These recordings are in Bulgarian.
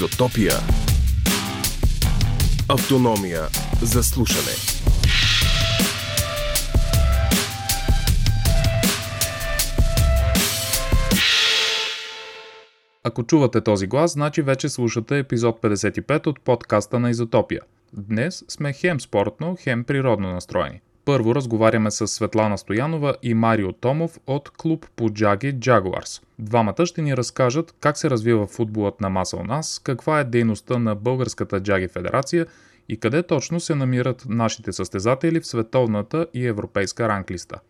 Изотопия. Автономия за слушане. Ако чувате този глас, значи вече слушате епизод 55 от подкаста на Изотопия. Днес сме хем спортно, хем природно настроени. Първо разговаряме с Светлана Стоянова и Марио Томов от клуб по джаги Jaguars. Двамата ще ни разкажат как се развива футболът на маса у нас, каква е дейността на Българската джаги федерация и къде точно се намират нашите състезатели в световната и европейска ранглиста.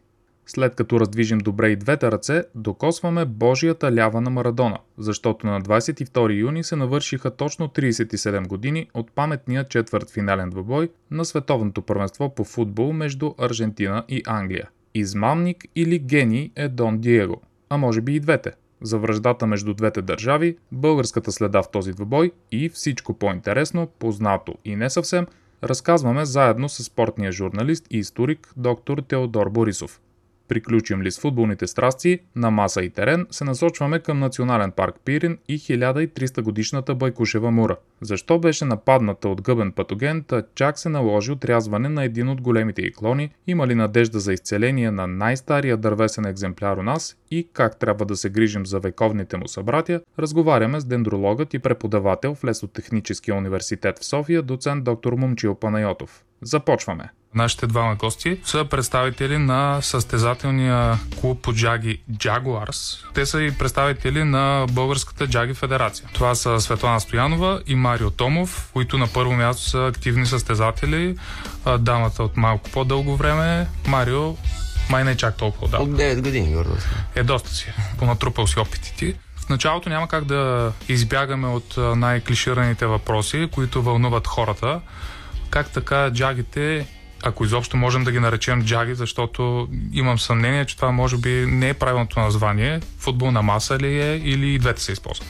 След като раздвижим добре и двете ръце, докосваме Божията лява на Марадона, защото на 22 юни се навършиха точно 37 години от паметния четвърт финален двобой на световното първенство по футбол между Аржентина и Англия. Измамник или гений е Дон Диего, а може би и двете. За връждата между двете държави, българската следа в този двобой и всичко по-интересно, познато и не съвсем, разказваме заедно с спортния журналист и историк доктор Теодор Борисов. Приключим ли с футболните страсти на маса и терен, се насочваме към Национален парк Пирин и 1300 годишната Байкушева мура. Защо беше нападната от гъбен патоген, чак се наложи отрязване на един от големите и клони, има ли надежда за изцеление на най-стария дървесен екземпляр у нас и как трябва да се грижим за вековните му събратя, разговаряме с дендрологът и преподавател в Лесотехническия университет в София, доцент доктор Момчил Панайотов. Започваме! Нашите двама гости са представители на състезателния клуб по джаги Jaguars. Те са и представители на Българската джаги федерация. Това са Светлана Стоянова и Марио Томов, които на първо място са активни състезатели. Дамата от малко по-дълго време. Марио май не е чак толкова да. От 9 години, гордо Е, доста си. Понатрупал си опитите. В началото няма как да избягаме от най-клишираните въпроси, които вълнуват хората. Как така джагите ако изобщо можем да ги наречем джаги, защото имам съмнение, че това може би не е правилното название. Футболна маса ли е или и двете се използват?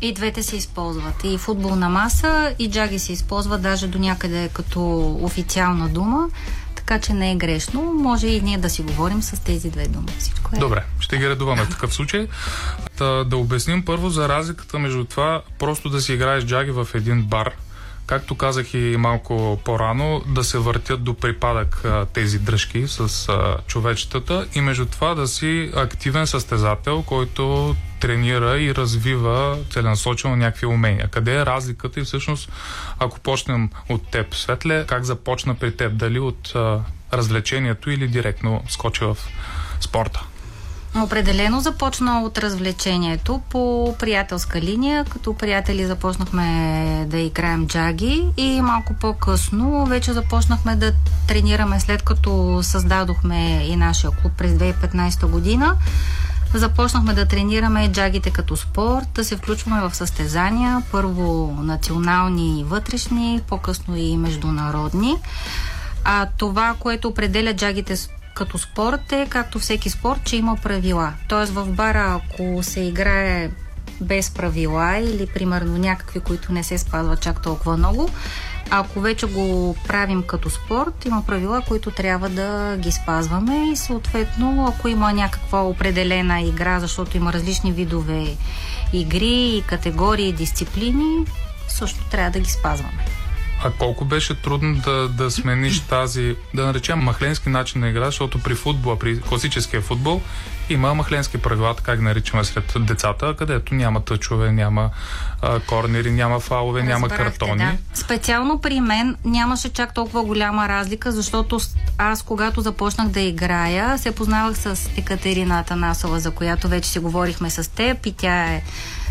И двете се използват. И футболна маса, и джаги се използват даже до някъде като официална дума, така че не е грешно. Може и ние да си говорим с тези две думи. Всичко е. Добре, ще ги редуваме в такъв случай. Да, да обясним първо за разликата между това просто да си играеш джаги в един бар – както казах и малко по-рано, да се въртят до припадък тези дръжки с а, човечетата и между това да си активен състезател, който тренира и развива целенасочено някакви умения. Къде е разликата и всъщност, ако почнем от теб, Светле, как започна при теб? Дали от а, развлечението или директно скочи в спорта? Определено започна от развлечението по приятелска линия, като приятели започнахме да играем джаги и малко по-късно вече започнахме да тренираме след като създадохме и нашия клуб през 2015 година. Започнахме да тренираме джагите като спорт, да се включваме в състезания, първо национални и вътрешни, по-късно и международни. А това, което определя джагите като спорт е, както всеки спорт, че има правила. Тоест в бара, ако се играе без правила или примерно някакви, които не се спазват чак толкова много, ако вече го правим като спорт, има правила, които трябва да ги спазваме и съответно, ако има някаква определена игра, защото има различни видове игри категории, дисциплини, също трябва да ги спазваме. А колко беше трудно да, да смениш тази, да наречем махленски начин на игра, защото при футбола, при класическия футбол, има махленски правила, така ги наричаме сред децата, където няма тъчове, няма а, корнери, няма фалове, Разбрахте, няма картони. Да. Специално при мен нямаше чак толкова голяма разлика, защото аз, когато започнах да играя, се познавах с Екатерина Атанасова, за която вече си говорихме с теб и тя е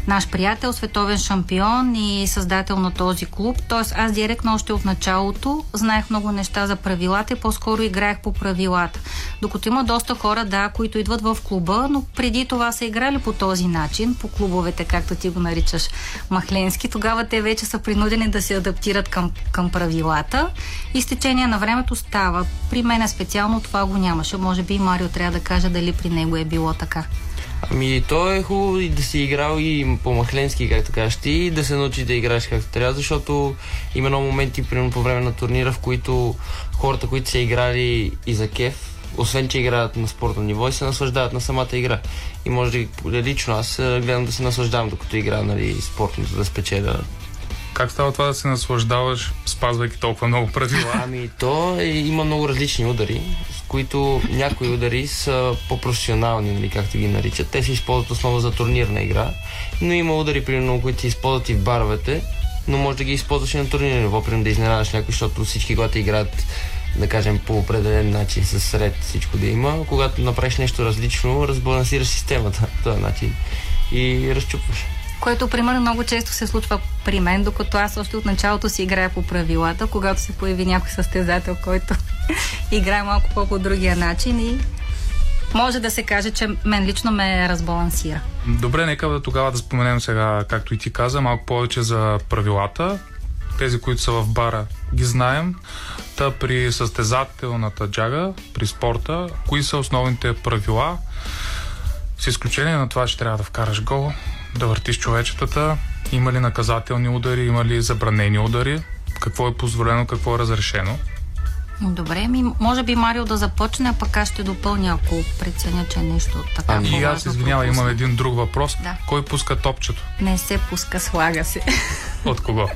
наш приятел, световен шампион и създател на този клуб. Тоест аз директно още от началото знаех много неща за правилата и по-скоро играех по правилата. Докато има доста хора, да, които идват в клуба, но преди това са играли по този начин, по клубовете, както ти го наричаш махленски, тогава те вече са принудени да се адаптират към, към правилата и с течение на времето става. При мен специално това го нямаше. Може би Марио трябва да каже дали при него е било така. Ами, то е хубаво и да си играл и по-махленски, както кажеш ти, и да се научи да играеш както трябва, защото има много моменти, примерно по време на турнира, в които хората, които са играли и за кеф, освен че играят на спортно ниво и се наслаждават на самата игра. И може да лично аз гледам да се наслаждавам докато игра нали, спортното, да спечеля как става това да се наслаждаваш, спазвайки толкова много правила? Ами то е, има много различни удари, които някои удари са по-професионални, нали, както ги наричат. Те се използват основно за турнирна игра, но има удари, примерно, които се използват и в баровете, но може да ги използваш и на турнирно ниво, примерно да изненадаш някой, защото всички, когато играят да кажем, по определен начин, с ред всичко да има. Когато направиш нещо различно, разбалансираш системата по този начин и разчупваш което примерно много често се случва при мен, докато аз още от началото си играя по правилата, когато се появи някой състезател, който играе малко по-по другия начин и може да се каже, че мен лично ме разбалансира. Добре, нека да тогава да споменем сега, както и ти каза, малко повече за правилата. Тези, които са в бара, ги знаем. Та при състезателната джага, при спорта, кои са основните правила? С изключение на това, че трябва да вкараш гол, да въртиш човечетата, има ли наказателни удари, има ли забранени удари, какво е позволено, какво е разрешено. Добре, ми, може би Марио да започне, а пък аз ще допълня, ако преценя, че е нещо така. Ами и аз извинявам, имам един друг въпрос. Да. Кой пуска топчето? Не се пуска, слага се. От кого?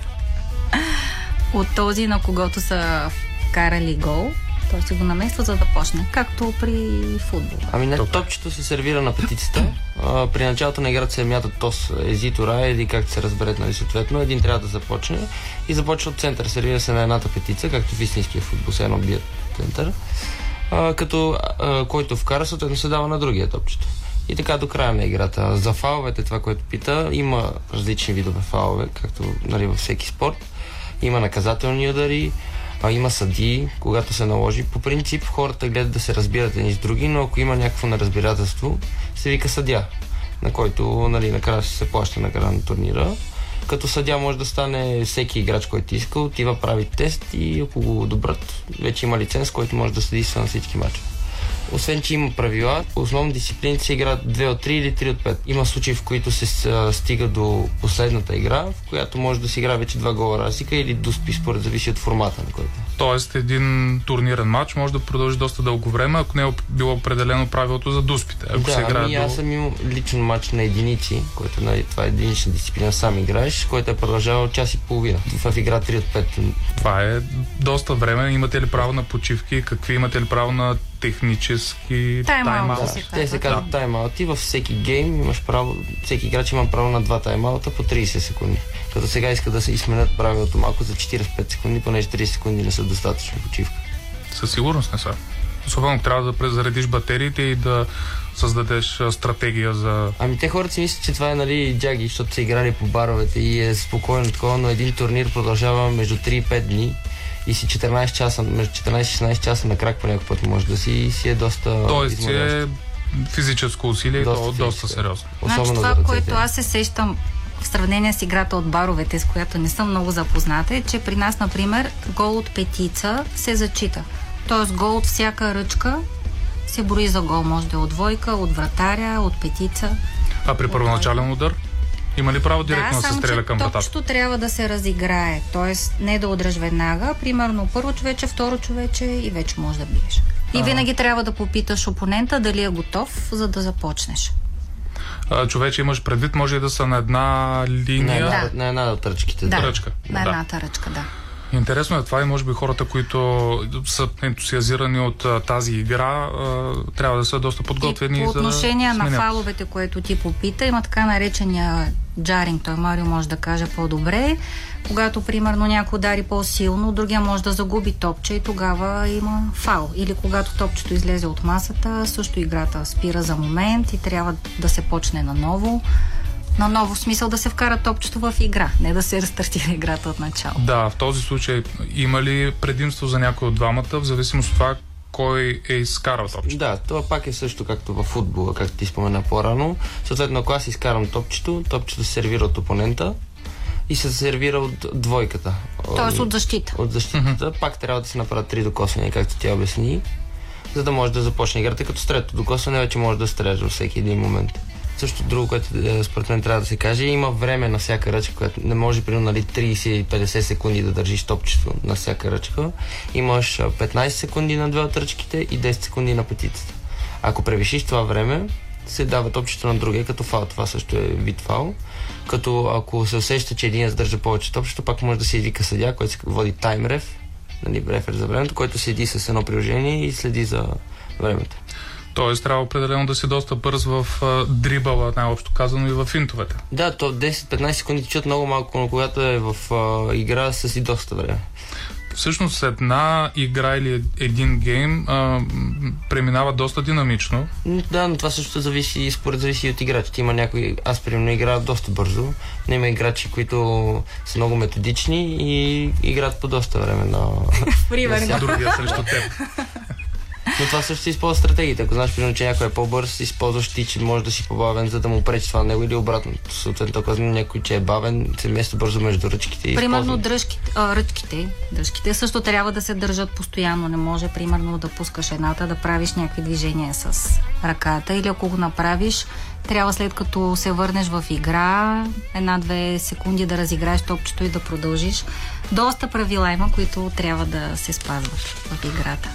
От този, на когото са карали гол. Той си го намества, за да почне. Както при футбол. Ами не, топчето се сервира на петицата. А, при началото на играта се мятат тос езитора или както се разберете, нали, съответно. Един трябва да започне и започва от център. Сервира се на едната петица, както в истинския футбол, се едно бият център. А, като а, който вкара, съответно се дава на другия топчето. И така до края на играта. За фаловете, това, което пита, има различни видове фалове, както нали, във всеки спорт. Има наказателни удари, а, има съди, когато се наложи. По принцип хората гледат да се разбират едни с други, но ако има някакво неразбирателство, се вика съдя, на който нали, накрая се плаща на края на турнира. Като съдя може да стане всеки играч, който иска, отива, прави тест и ако го одобрят, вече има лиценз, който може да съдейства на всички мачове. Освен, че има правила, основно дисциплините се играят 2 от 3 или 3 от 5. Има случаи, в които се стига до последната игра, в която може да се играе вече два гола разлика или до спи, според зависи от формата на който. Тоест един турнирен матч може да продължи доста дълго време, ако не е било определено правилото за дуспите. Ако да, се играе ами до... аз съм имал личен матч на единици, който нали, това е единична дисциплина, сам играеш, който е продължавал час и половина. В игра 3 от 5. Това е доста време. Имате ли право на почивки? Какви имате ли право на технически тайм-аут. Да, те се казват да. тайм Ти във всеки гейм имаш право, всеки играч има право на два тайм-аута по 30 секунди. Като сега иска да се изменят правилото малко за 45 секунди, понеже 30 секунди не са достатъчно почивка. Със сигурност не са. Особено трябва да презаредиш батериите и да създадеш стратегия за... Ами те хората си мислят, че това е нали, джаги, защото са играли по баровете и е спокойно такова, но един турнир продължава между 3 и 5 дни и си 14 часа, между 14 и 16 часа на крак по някакъв път може да си и си е доста Тоест си е физическо усилие доста, то, доста сериозно. Особено значи това, което аз се сещам в сравнение с играта от баровете, с която не съм много запозната, е, че при нас, например, гол от петица се зачита. Тоест гол от всяка ръчка се брои за гол. Може да е от двойка, от вратаря, от петица. А при първоначален удар? Има ли право директно да, да се стреля към вратата? Точно трябва да се разиграе, т.е. не да удръж веднага, примерно първо човече, второ човече и вече може да биеш. И а... винаги трябва да попиташ опонента дали е готов, за да започнеш. А, човече имаш предвид, може и да са на една линия. На, да. на една от ръчките. Да, ръчка. на едната ръчка, да. Интересно е това и може би хората, които са ентусиазирани от а, тази игра, а, трябва да са доста подготвени. И по отношение да на фаловете, което ти попита, има така наречения джаринг, той Марио може да каже по-добре. Когато, примерно, някой удари по-силно, другия може да загуби топче и тогава има фал. Или когато топчето излезе от масата, също играта спира за момент и трябва да се почне наново на ново смисъл да се вкара топчето в игра, не да се рестартира играта от начало. Да, в този случай има ли предимство за някой от двамата, в зависимост от това кой е изкарал топчето? Да, това пак е също както в футбола, както ти спомена по-рано. Съответно, ако аз изкарам топчето, топчето се сервира от опонента и се сервира от двойката. Тоест от защита. От защитата. Пак трябва да се направят три докосвания, както тя обясни, за да може да започне играта, като с трето докосване вече може да стреляш във всеки един момент. Също друго, което е, според мен трябва да се каже, има време на всяка ръчка, която не може примерно нали, 30-50 секунди да държиш топчето на всяка ръчка. Имаш 15 секунди на две от ръчките и 10 секунди на петицата. Ако превишиш това време, се дава топчето на другия като фал. Това също е вид фал. Като ако се усеща, че един задържа повече топчето, пак може да се извика съдя, който се води таймрев, нали, рефер за времето, който седи с едно приложение и следи за времето. Тоест трябва определено да си доста бърз в а, дрибала, най-общо казано и в финтовете. Да, то 10-15 секунди тичат много малко, но когато е в а, игра са си доста време. Всъщност една игра или един гейм а, преминава доста динамично. Да, но това също зависи, според зависи от играчите. Има някои, аз примерно играя доста бързо, но има играчи, които са много методични и играят по доста време на... Примерно. Другия срещу теб. Но това също се използва стратегията. Ако знаеш, примерно, че някой е по-бърз, използваш ти, че може да си по-бавен, за да му пречи това на него или обратно. Съответно, ако знам някой, че е бавен, се место бързо между ръчките и Примерно дръжките, а, ръчките, дръжките също трябва да се държат постоянно. Не може, примерно, да пускаш едната, да правиш някакви движения с ръката или ако го направиш, трябва след като се върнеш в игра, една-две секунди да разиграеш топчето и да продължиш. Доста правила има, които трябва да се спазват в играта.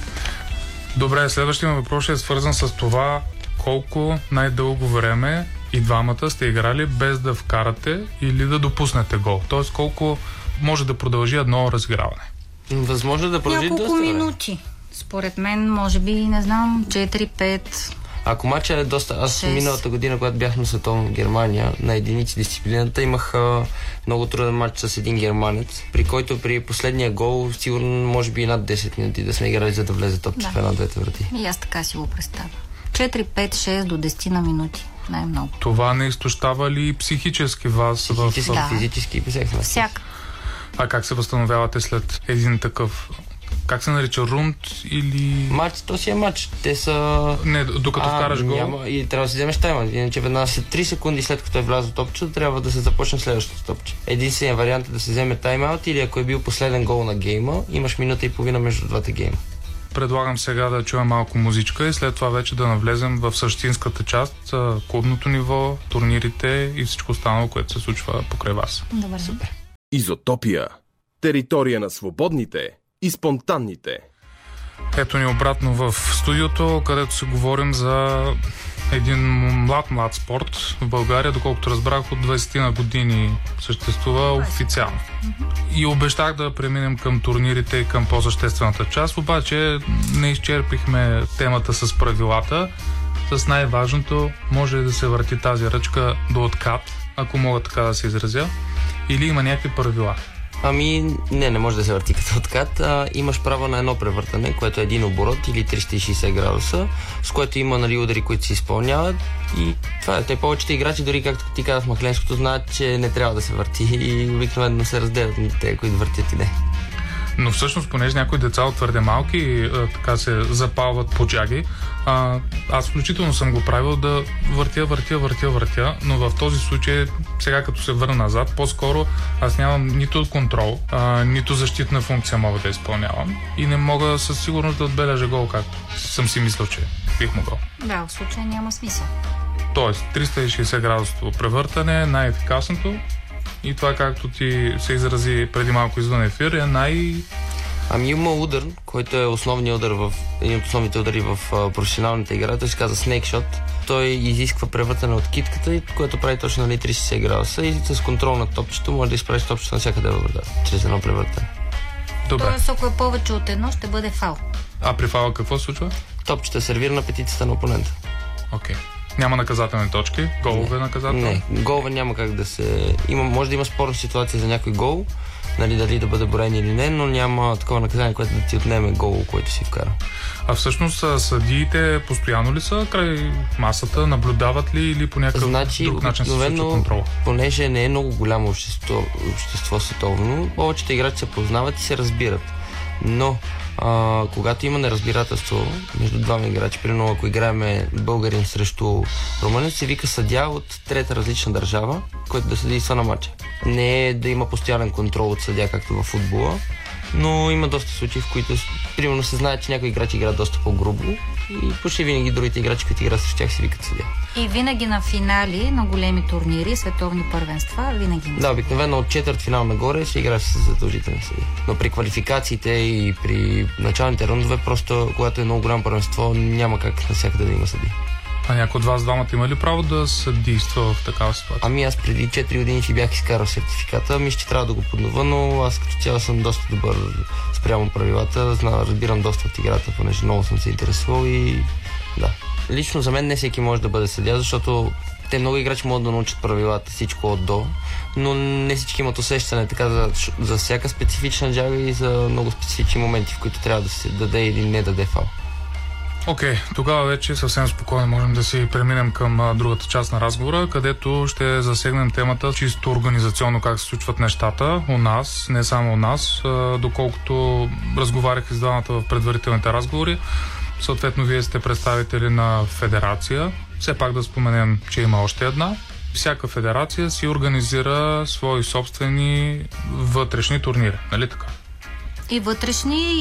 Добре, следващия ми въпрос е свързан с това колко най-дълго време и двамата сте играли без да вкарате или да допуснете гол. Тоест колко може да продължи едно разиграване. Възможно е да продължи Няколко доста минути. Според мен, може би, не знам, 4-5. Ако матча е доста... Аз Шест. миналата година, когато бях на световно в Германия, на единици дисциплината, имах а, много труден матч с един германец, при който при последния гол, сигурно може би и над 10 минути да сме играли, за да влезе топче Да. в една-двете врати. И аз така си го представя. 4, 5, 6 до 10 на минути. Най-много. Това не изтощава ли психически вас в... Физически, Да. физически и начин. Всяк. А как се възстановявате след един такъв... Как се нарича? Рунд или... Матч, то си е матч. Те са... Не, докато вкараш гол. Няма, и трябва да си вземеш тайма. Иначе веднага след 3 секунди след като е влязло топчето, трябва да се започне следващото топче. Единственият вариант е да се вземе тайм-аут или ако е бил последен гол на гейма, имаш минута и половина между двата гейма. Предлагам сега да чуем малко музичка и след това вече да навлезем в същинската част, а, клубното ниво, турнирите и всичко останало, което се случва покрай вас. Добре. Изотопия. Територия на свободните и спонтанните. Ето ни обратно в студиото, където се говорим за един млад-млад спорт в България, доколкото разбрах от 20 на години съществува официално. И обещах да преминем към турнирите и към по-съществената част, обаче не изчерпихме темата с правилата. С най-важното може да се върти тази ръчка до откат, ако мога така да се изразя, или има някакви правила. Ами, не, не може да се върти като откат. А, имаш право на едно превъртане, което е един оборот или 360 градуса, с което има нали, удари, които се изпълняват. И това е. Те повечето играчи, дори както ти казах в Махленското, знаят, че не трябва да се върти и обикновено се разделят на те, които въртят и не. Но всъщност, понеже някои деца от твърде малки така се запалват по джаги, а, аз включително съм го правил да въртя, въртя, въртя, въртя, но в този случай, сега като се върна назад, по-скоро аз нямам нито контрол, а, нито защитна функция мога да изпълнявам и не мога със сигурност да отбележа гол, както съм си мислил, че бих могъл. Да, в случая няма смисъл. Тоест, 360 градусово превъртане е най-ефикасното и това, както ти се изрази преди малко извън ефир, е най- Ами има удар, който е основният удар в един от основните удари в а, професионалната игра. Той се казва Snake Shot. Той изисква превъртане от китката, и- което прави точно нали, 360 градуса и с контрол на топчето може да изправиш топчето навсякъде във вратата, чрез едно превъртане. добре. Тоест, ако е повече от едно, ще бъде фал. А при фала какво се случва? Топчето е сервира на петицата на опонента. Окей. Няма наказателни точки, голове наказателни. Не, голове няма как да се... Има, може да има спорна ситуация за някой гол, нали, дали да бъде борен или не, но няма такова наказание, което да ти отнеме гол, който си вкара. А всъщност съдиите постоянно ли са край масата, наблюдават ли или по някакъв Значи, друг начин се случва контрол? понеже не е много голямо общество, общество световно, повечето играчи се познават и се разбират. Но, а, когато има неразбирателство между двама играчи, примерно ако играеме българин срещу румънец, се вика съдя от трета различна държава, който да съдейства на матча. Не е да има постоянен контрол от съдя, както в футбола, но има доста случаи, в които примерно се знае, че някои играчи играят доста по-грубо и почти винаги другите играчи, които играят с тях, си викат съдя. И винаги на финали на големи турнири, световни първенства, винаги. Да, обикновено от четвърт финал нагоре се играе с задължителен съди. Но при квалификациите и при началните рундове, просто когато е много голямо първенство, няма как навсякъде да има съди. А някой от вас двамата има ли право да съдейства в такава ситуация? Ами аз преди 4 години си бях изкарал сертификата, мисля, че трябва да го поднова, но аз като цяло съм доста добър спрямо правилата, знам, разбирам доста от играта, понеже много съм се интересувал и да. Лично за мен не всеки може да бъде съдя, защото те много играчи могат да научат правилата, всичко от до, но не всички имат усещане така за, за всяка специфична джага и за много специфични моменти, в които трябва да се даде или не даде фал. Окей, okay, тогава вече съвсем спокойно можем да си преминем към другата част на разговора, където ще засегнем темата чисто организационно как се случват нещата у нас, не само у нас, доколкото разговарях с двамата в предварителните разговори. Съответно, вие сте представители на федерация. Все пак да споменем, че има още една. Всяка федерация си организира свои собствени вътрешни турнири, нали така? И вътрешни,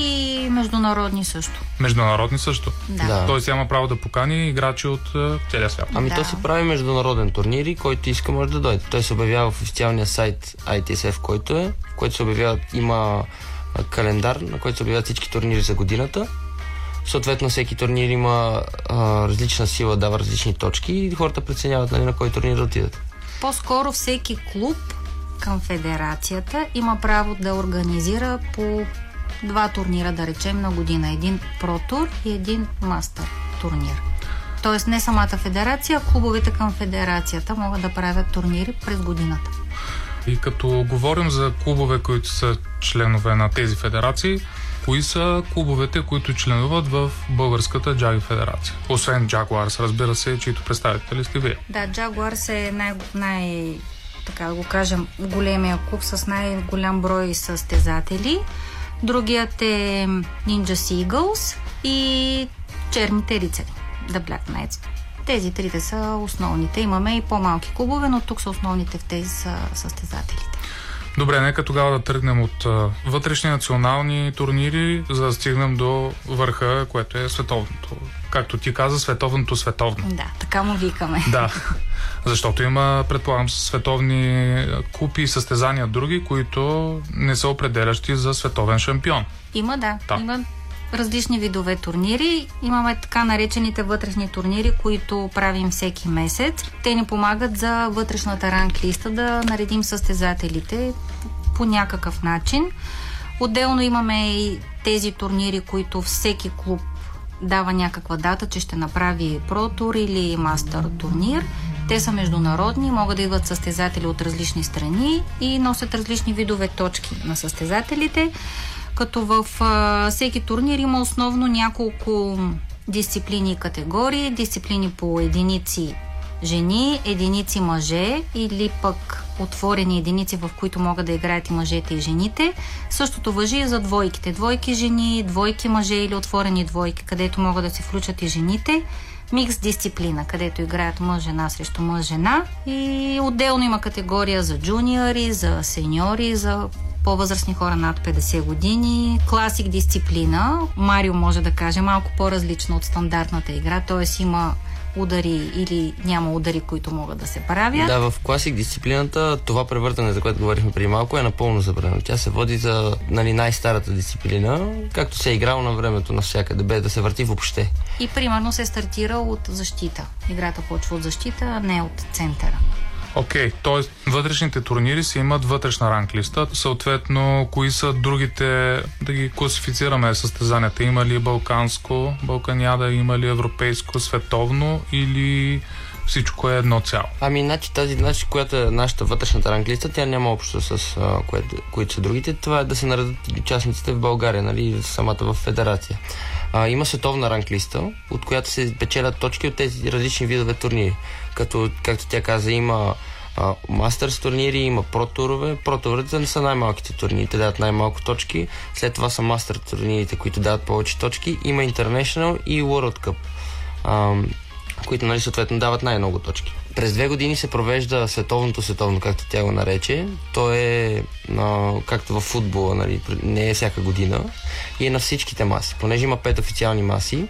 и международни също. Международни също. Да. Да. Тоест няма право да покани играчи от е, целия свят. Ами Да. то се прави международен турнир и който иска може да дойде. Той се обявява в официалния сайт ITSF, който е, в който се обявяват, има а, календар, на който се обявяват всички турнири за годината. Съответно, всеки турнир има а, различна сила, дава различни точки и хората преценяват нали, на кой турнир да отидат. По-скоро всеки клуб към федерацията има право да организира по два турнира, да речем, на година. Един про-тур и един мастер турнир. Тоест не самата федерация, а клубовете към федерацията могат да правят турнири през годината. И като говорим за клубове, които са членове на тези федерации, кои са клубовете, които членуват в Българската джаги федерация? Освен Jaguars, разбира се, чието представители сте вие. Да, Jaguars е най, най така да го кажем, големия клуб с най-голям брой състезатели. Другият е Ninja Seagulls и Черните рицари, The Black Knights. Тези трите са основните. Имаме и по-малки клубове, но тук са основните в тези са състезателите. Добре, нека тогава да тръгнем от вътрешни национални турнири, за да стигнем до върха, което е световното. Както ти каза, световното световно. Да, така му викаме. Да, защото има, предполагам, световни купи и състезания други, които не са определящи за световен шампион. Има, да. Да. Има различни видове турнири. Имаме така наречените вътрешни турнири, които правим всеки месец. Те ни помагат за вътрешната ранглиста да наредим състезателите по някакъв начин. Отделно имаме и тези турнири, които всеки клуб дава някаква дата, че ще направи про-тур или мастер турнир. Те са международни, могат да идват състезатели от различни страни и носят различни видове точки на състезателите като в а, всеки турнир има основно няколко дисциплини и категории, дисциплини по единици жени, единици мъже или пък отворени единици, в които могат да играят и мъжете и жените. Същото въжи и за двойките. Двойки жени, двойки мъже или отворени двойки, където могат да се включат и жените. Микс дисциплина, където играят мъж, жена срещу мъж, жена. И отделно има категория за джуниори, за сеньори, за по-възрастни хора над 50 години. Класик дисциплина. Марио може да каже малко по-различно от стандартната игра, т.е. има удари или няма удари, които могат да се правят. Да, в класик дисциплината това превъртане, за което говорихме преди малко, е напълно забранено. Тя се води за нали, най-старата дисциплина, както се е играло на времето навсякъде, без да се върти въобще. И примерно се стартира от защита. Играта почва от защита, а не от центъра. Окей, okay, т.е. вътрешните турнири си имат вътрешна ранглиста. Съответно, кои са другите, да ги класифицираме състезанията? Има ли балканско, балканяда, има ли европейско, световно или всичко е едно цяло? Ами, значи тази, значи, която е нашата вътрешната ранглиста, тя няма общо с а, което, които са другите. Това е да се наредат участниците в България, нали, самата в федерация. А, има световна ранглиста, от която се печелят точки от тези различни видове турнири. Като, както тя каза, има мастерс турнири, има про-турове. Про-туровете не са най-малките турнири, те дават най-малко точки. След това са мастер турнирите, които дават повече точки. Има International и World Cup. А, които нали, съответно дават най-много точки. През две години се провежда световното световно, както тя го нарече. То е а, както в футбола, нали, не е всяка година и е на всичките маси. Понеже има пет официални маси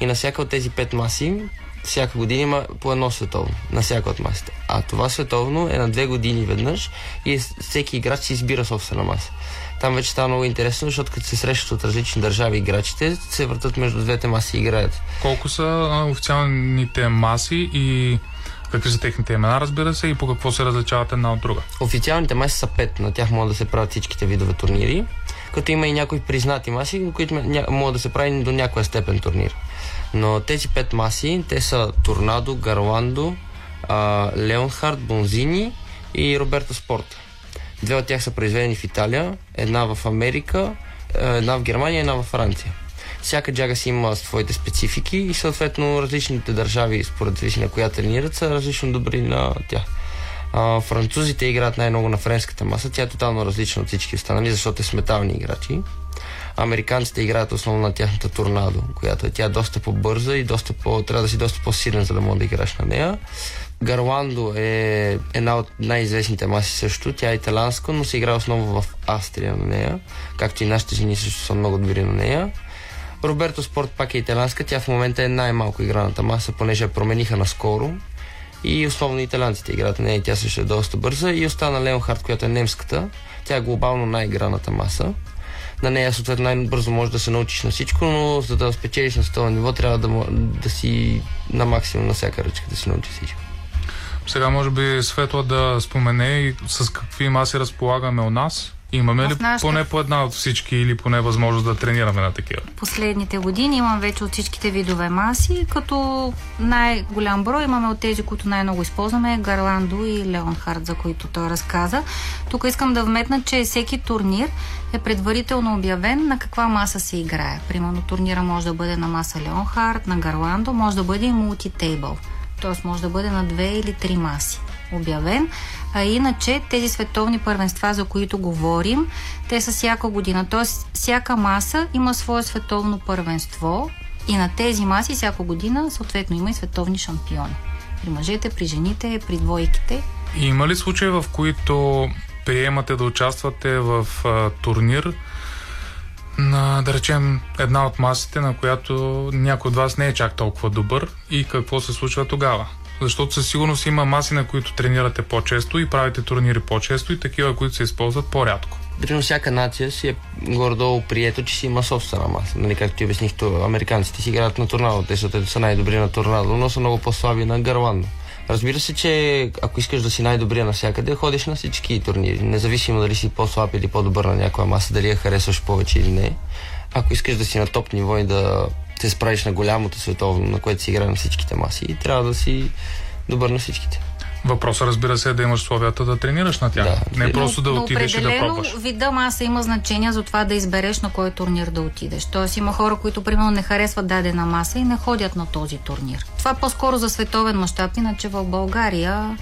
И на всяка от тези пет маси всяка година има по едно световно на всяка от масите. А това световно е на две години веднъж и всеки играч си избира собствена маса. Там вече става много интересно, защото като се срещат от различни държави играчите, се въртат между двете маси и играят. Колко са официалните маси и какви са техните имена, разбира се, и по какво се различават една от друга? Официалните маси са пет, на тях могат да се правят всичките видове турнири, като има и някои признати маси, които могат да се прави до някоя степен турнир. Но тези пет маси, те са Торнадо, Гарландо, Леонхард, Бонзини и Роберто Спорт. Две от тях са произведени в Италия, една в Америка, една в Германия една в Франция. Всяка джага си има своите специфики и съответно различните държави, според зависи на коя тренират, са различно добри на тях. А, французите играят най-много на френската маса. Тя е тотално различна от всички останали, защото е с метални играчи. Американците играят основно на тяхната торнадо, която е тя е доста по-бърза и доста по, трябва да си доста по-силен, за да може да играш на нея. Гарландо е една от най-известните маси също. Тя е италянска, но се играе основно в Австрия на нея, както и нашите жени също са много добри на нея. Роберто Спорт пак е италянска. Тя в момента е най-малко играната маса, понеже я промениха наскоро. И основно италянците играят на нея и тя също е доста бърза. И остана Леонхард, която е немската. Тя е глобално най-играната маса на нея съответно най-бързо можеш да се научиш на всичко, но за да спечелиш на това ниво трябва да, да си на максимум на всяка ръчка да си научиш всичко. Сега може би Светла да спомене и с какви маси разполагаме у нас. Имаме ли нашата... поне по една от всички или поне възможност да тренираме на такива? Последните години имам вече от всичките видове маси, като най-голям брой имаме от тези, които най-много използваме, Гарландо и Леонхард, за които той разказа. Тук искам да вметна, че всеки турнир е предварително обявен на каква маса се играе. Примерно турнира може да бъде на маса Леонхард, на Гарландо, може да бъде и мултитейбъл. Т.е. може да бъде на две или три маси обявен. А иначе тези световни първенства, за които говорим, те са всяка година. Т.е. всяка маса има свое световно първенство и на тези маси всяка година съответно има и световни шампиони. При мъжете, при жените, при двойките. Има ли случаи, в които приемате да участвате в а, турнир на, да речем, една от масите, на която някой от вас не е чак толкова добър и какво се случва тогава? Защото със сигурност има маси, на които тренирате по-често и правите турнири по-често и такива, които се използват по-рядко. Примерно всяка нация си е гордо прието, че си има собствена маса. Нали, както ти обясних, то, американците си играят на торнадо, те са, най-добри на торнадо, но са много по-слаби на гарландо. Разбира се, че ако искаш да си най-добрия навсякъде, ходиш на всички турнири, независимо дали си по-слаб или по-добър на някоя маса, дали я харесваш повече или не. Ако искаш да си на топ ниво и да се справиш на голямото световно, на което си играе на всичките маси, трябва да си добър на всичките. Въпросът, разбира се, е да имаш условията да тренираш на тях. Да. Не просто да отидеш и да пробваш. вида маса има значение за това да избереш на кой турнир да отидеш. Тоест има хора, които примерно не харесват дадена маса и не ходят на този турнир. Това е по-скоро за световен мащаб, иначе в България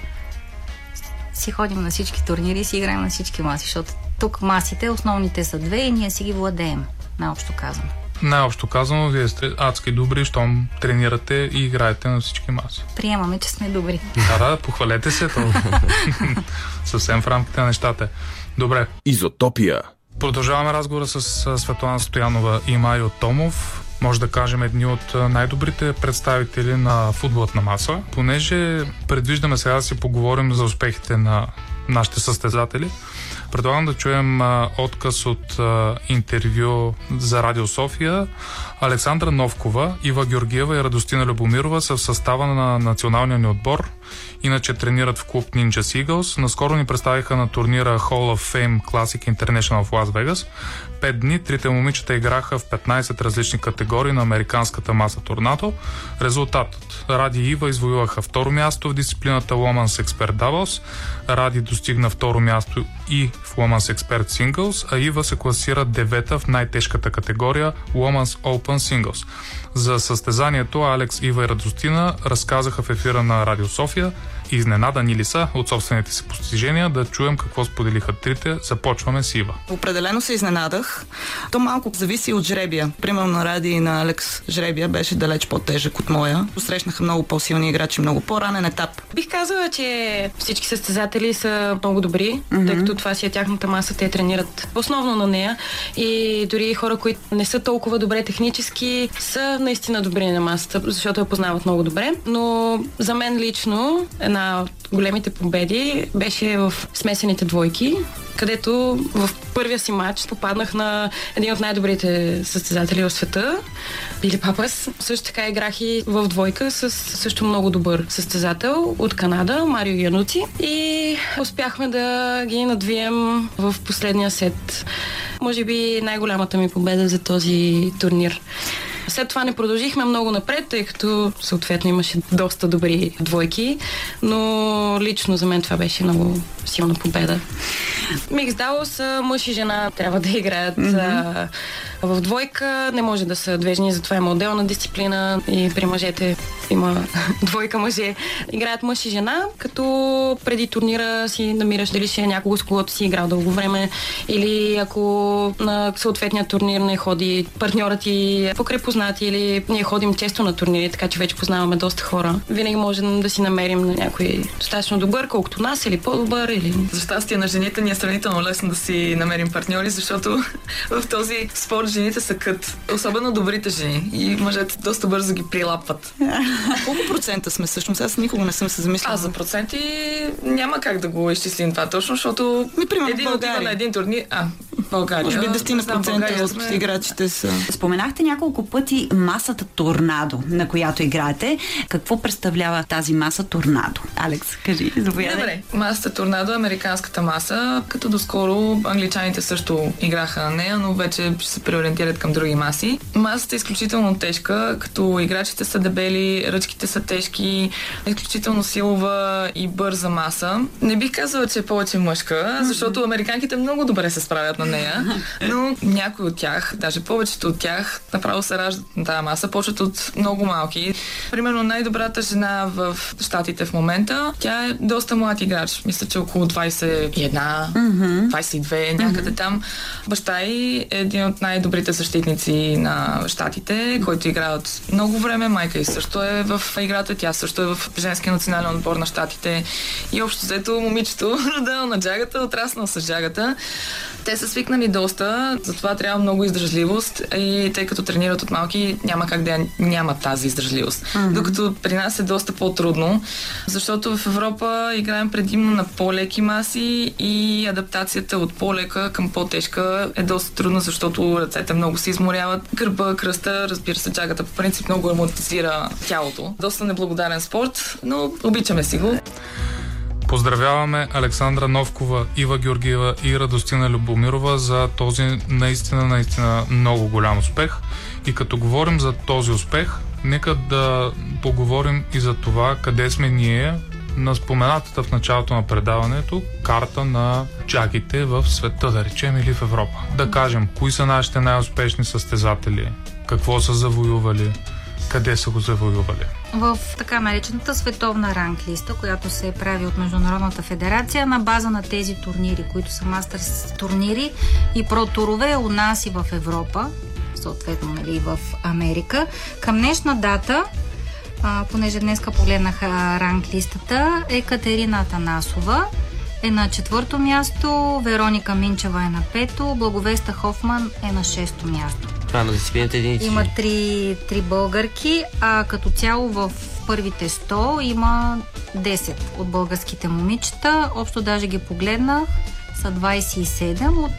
си ходим на всички турнири и си играем на всички маси, защото тук масите, основните са две и ние си ги владеем, наобщо казано най-общо казано, вие сте адски добри, щом тренирате и играете на всички маси. Приемаме, че сме добри. Да, да, похвалете се то. Съвсем в рамките на нещата. Добре. Изотопия. Продължаваме разговора с Светлана Стоянова и Марио Томов. Може да кажем едни от най-добрите представители на футболът на маса, понеже предвиждаме сега да си поговорим за успехите на нашите състезатели. Предлагам да чуем а, отказ от а, интервю за Радио София. Александра Новкова, Ива Георгиева и Радостина Любомирова са в състава на националния ни отбор. Иначе тренират в клуб Ninja Seagulls. Наскоро ни представиха на турнира Hall of Fame Classic International в Лас Вегас. Пет дни трите момичета играха в 15 различни категории на американската маса Торнато. Резултатът. Ради Ива извоюваха второ място в дисциплината Women's Expert Doubles. Ради достигна второ място и в Women's Expert Singles, а Ива се класира девета в най-тежката категория Women's Open Singles. За състезанието Алекс, Ива и Радостина разказаха в ефира на Радио София изненадани ли са от собствените си постижения, да чуем какво споделиха трите. Започваме с Ива. Определено се изненадах. То малко зависи от жребия. Примерно на Ради и на Алекс жребия беше далеч по-тежък от моя. Посрещнаха много по-силни играчи, много по-ранен етап. Бих казала, че всички състезатели са много добри, mm-hmm. тъй като това си е тяхната маса, те тренират основно на нея и дори хора, които не са толкова добре технически, са наистина добри на масата, защото я познават много добре. Но за мен лично една от големите победи беше в смесените двойки, където в първия си матч попаднах на един от най-добрите състезатели в света, Били Папас. Също така играх и в двойка с също много добър състезател от Канада, Марио Януци. И успяхме да ги надвием в последния сет. Може би най-голямата ми победа за този турнир. След това не продължихме много напред, тъй като съответно имаше доста добри двойки, но лично за мен това беше много силна победа. Микс Даус, мъж и жена трябва да играят mm-hmm. в двойка. Не може да са двежни, затова има отделна дисциплина и при мъжете има двойка мъже. Играят мъж и жена, като преди турнира си намираш дали ще е някого с когото си играл дълго време или ако на съответния турнир не ходи партньорът ти покрай познати или ние ходим често на турнири, така че вече познаваме доста хора. Винаги можем да си намерим на някой достатъчно добър, колкото нас или по-добър. Или... За щастие на жените ни е сравнително лесно да си намерим партньори, защото в този спорт жените са кът. Особено добрите жени. И мъжете доста бързо ги прилапват. Колко процента сме всъщност? Аз никога не съм се замислила. А за проценти няма как да го изчислим това точно, защото Ми, примерно, един отива на един турнир. А, България. Може би 10% от сме... играчите са. Споменахте няколко пъти масата Торнадо, на която играете. Какво представлява тази маса Торнадо? Алекс, кажи, заповядай. Добре, масата Торнадо е американската маса, като доскоро англичаните също играха на нея, но вече ще се преориентират към други маси. Масата е изключително тежка, като играчите са дебели, ръчките са тежки, изключително силова и бърза маса. Не бих казала, че е повече мъжка, защото американките много добре се справят на нея, но някои от тях, даже повечето от тях, направо се раждат на тази маса, почват от много малки. Примерно най-добрата жена в Штатите в момента, тя е доста млад играч. Мисля, че около 21, 22, някъде там. Баща й е един от най-добрите защитници на Штатите, който играе от много време. Майка й също е в играта, тя също е в женския национален отбор на Штатите. И общо взето момичето, родено на джагата, отраснал с джагата. Те са свикнали доста, затова трябва много издържливост и тъй като тренират от малки, няма как да я няма тази издържливост. Mm-hmm. Докато при нас е доста по-трудно, защото в Европа играем предимно на по-леки маси и адаптацията от по-лека към по-тежка е доста трудна, защото ръцете много се изморяват. Гърба, кръста, разбира се, джагата по принцип много амортизира тялото. Доста неблагодарен спорт, но обичаме си го. Поздравяваме Александра Новкова, Ива Георгиева и Радостина Любомирова за този наистина, наистина много голям успех. И като говорим за този успех, нека да поговорим и за това къде сме ние на споменатата в началото на предаването карта на джагите в света, да речем, или в Европа. Да кажем, кои са нашите най-успешни състезатели, какво са завоювали, къде са го завоювали. В така наречената световна ранглиста, която се прави от Международната федерация, на база на тези турнири, които са мастърс турнири и протурове у нас и в Европа, съответно нали, в Америка. Към днешна дата а, понеже днеска погледнах а, ранглистата, Екатерина Атанасова е на четвърто място, Вероника Минчева е на пето, Благовеста Хофман е на шесто място. Това на дисциплините единици. Има три, три българки, а като цяло в първите 100 има 10 от българските момичета. Общо даже ги погледнах, са 27 от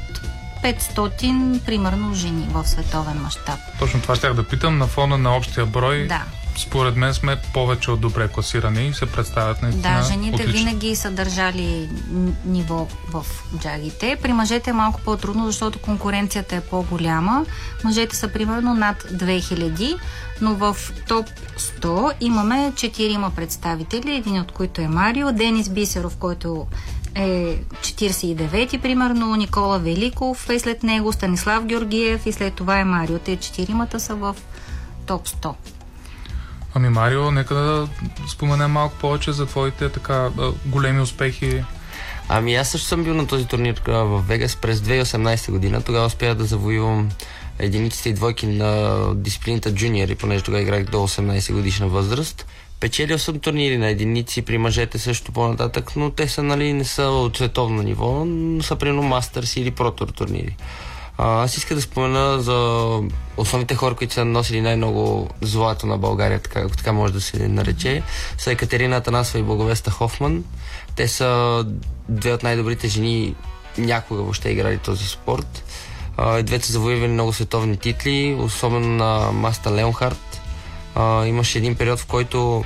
500 примерно жени в световен мащаб. Точно това щях да питам. На фона на общия брой, Да. Според мен сме повече от добре класирани и се представят наистина Да, жените отлично. винаги са държали ниво в джагите. При мъжете е малко по-трудно, защото конкуренцията е по-голяма. Мъжете са примерно над 2000, но в топ 100 имаме 4 представители, един от които е Марио, Денис Бисеров, който е 49-ти, примерно, Никола Великов е след него, Станислав Георгиев и след това е Марио. Те четиримата са в топ 100. Ами Марио, нека да споменем малко повече за твоите така големи успехи. Ами аз също съм бил на този турнир в Вегас през 2018 година. Тогава успях да завоювам единиците и двойки на дисциплината джуниори, понеже тогава играх до 18 годишна възраст. Печелил съм турнири на единици при мъжете също по-нататък, но те са, нали, не са от световно ниво, но са примерно мастърс или протор турнири. А, аз иска да спомена за основните хора, които са носили най-много злато на България, така, ако така може да се нарече, са Екатерина Атанасова и Благовеста Хофман. Те са две от най-добрите жени някога въобще играли този спорт. А, двете са завоювали много световни титли, особено на Маста Леонхарт. А, имаше един период, в който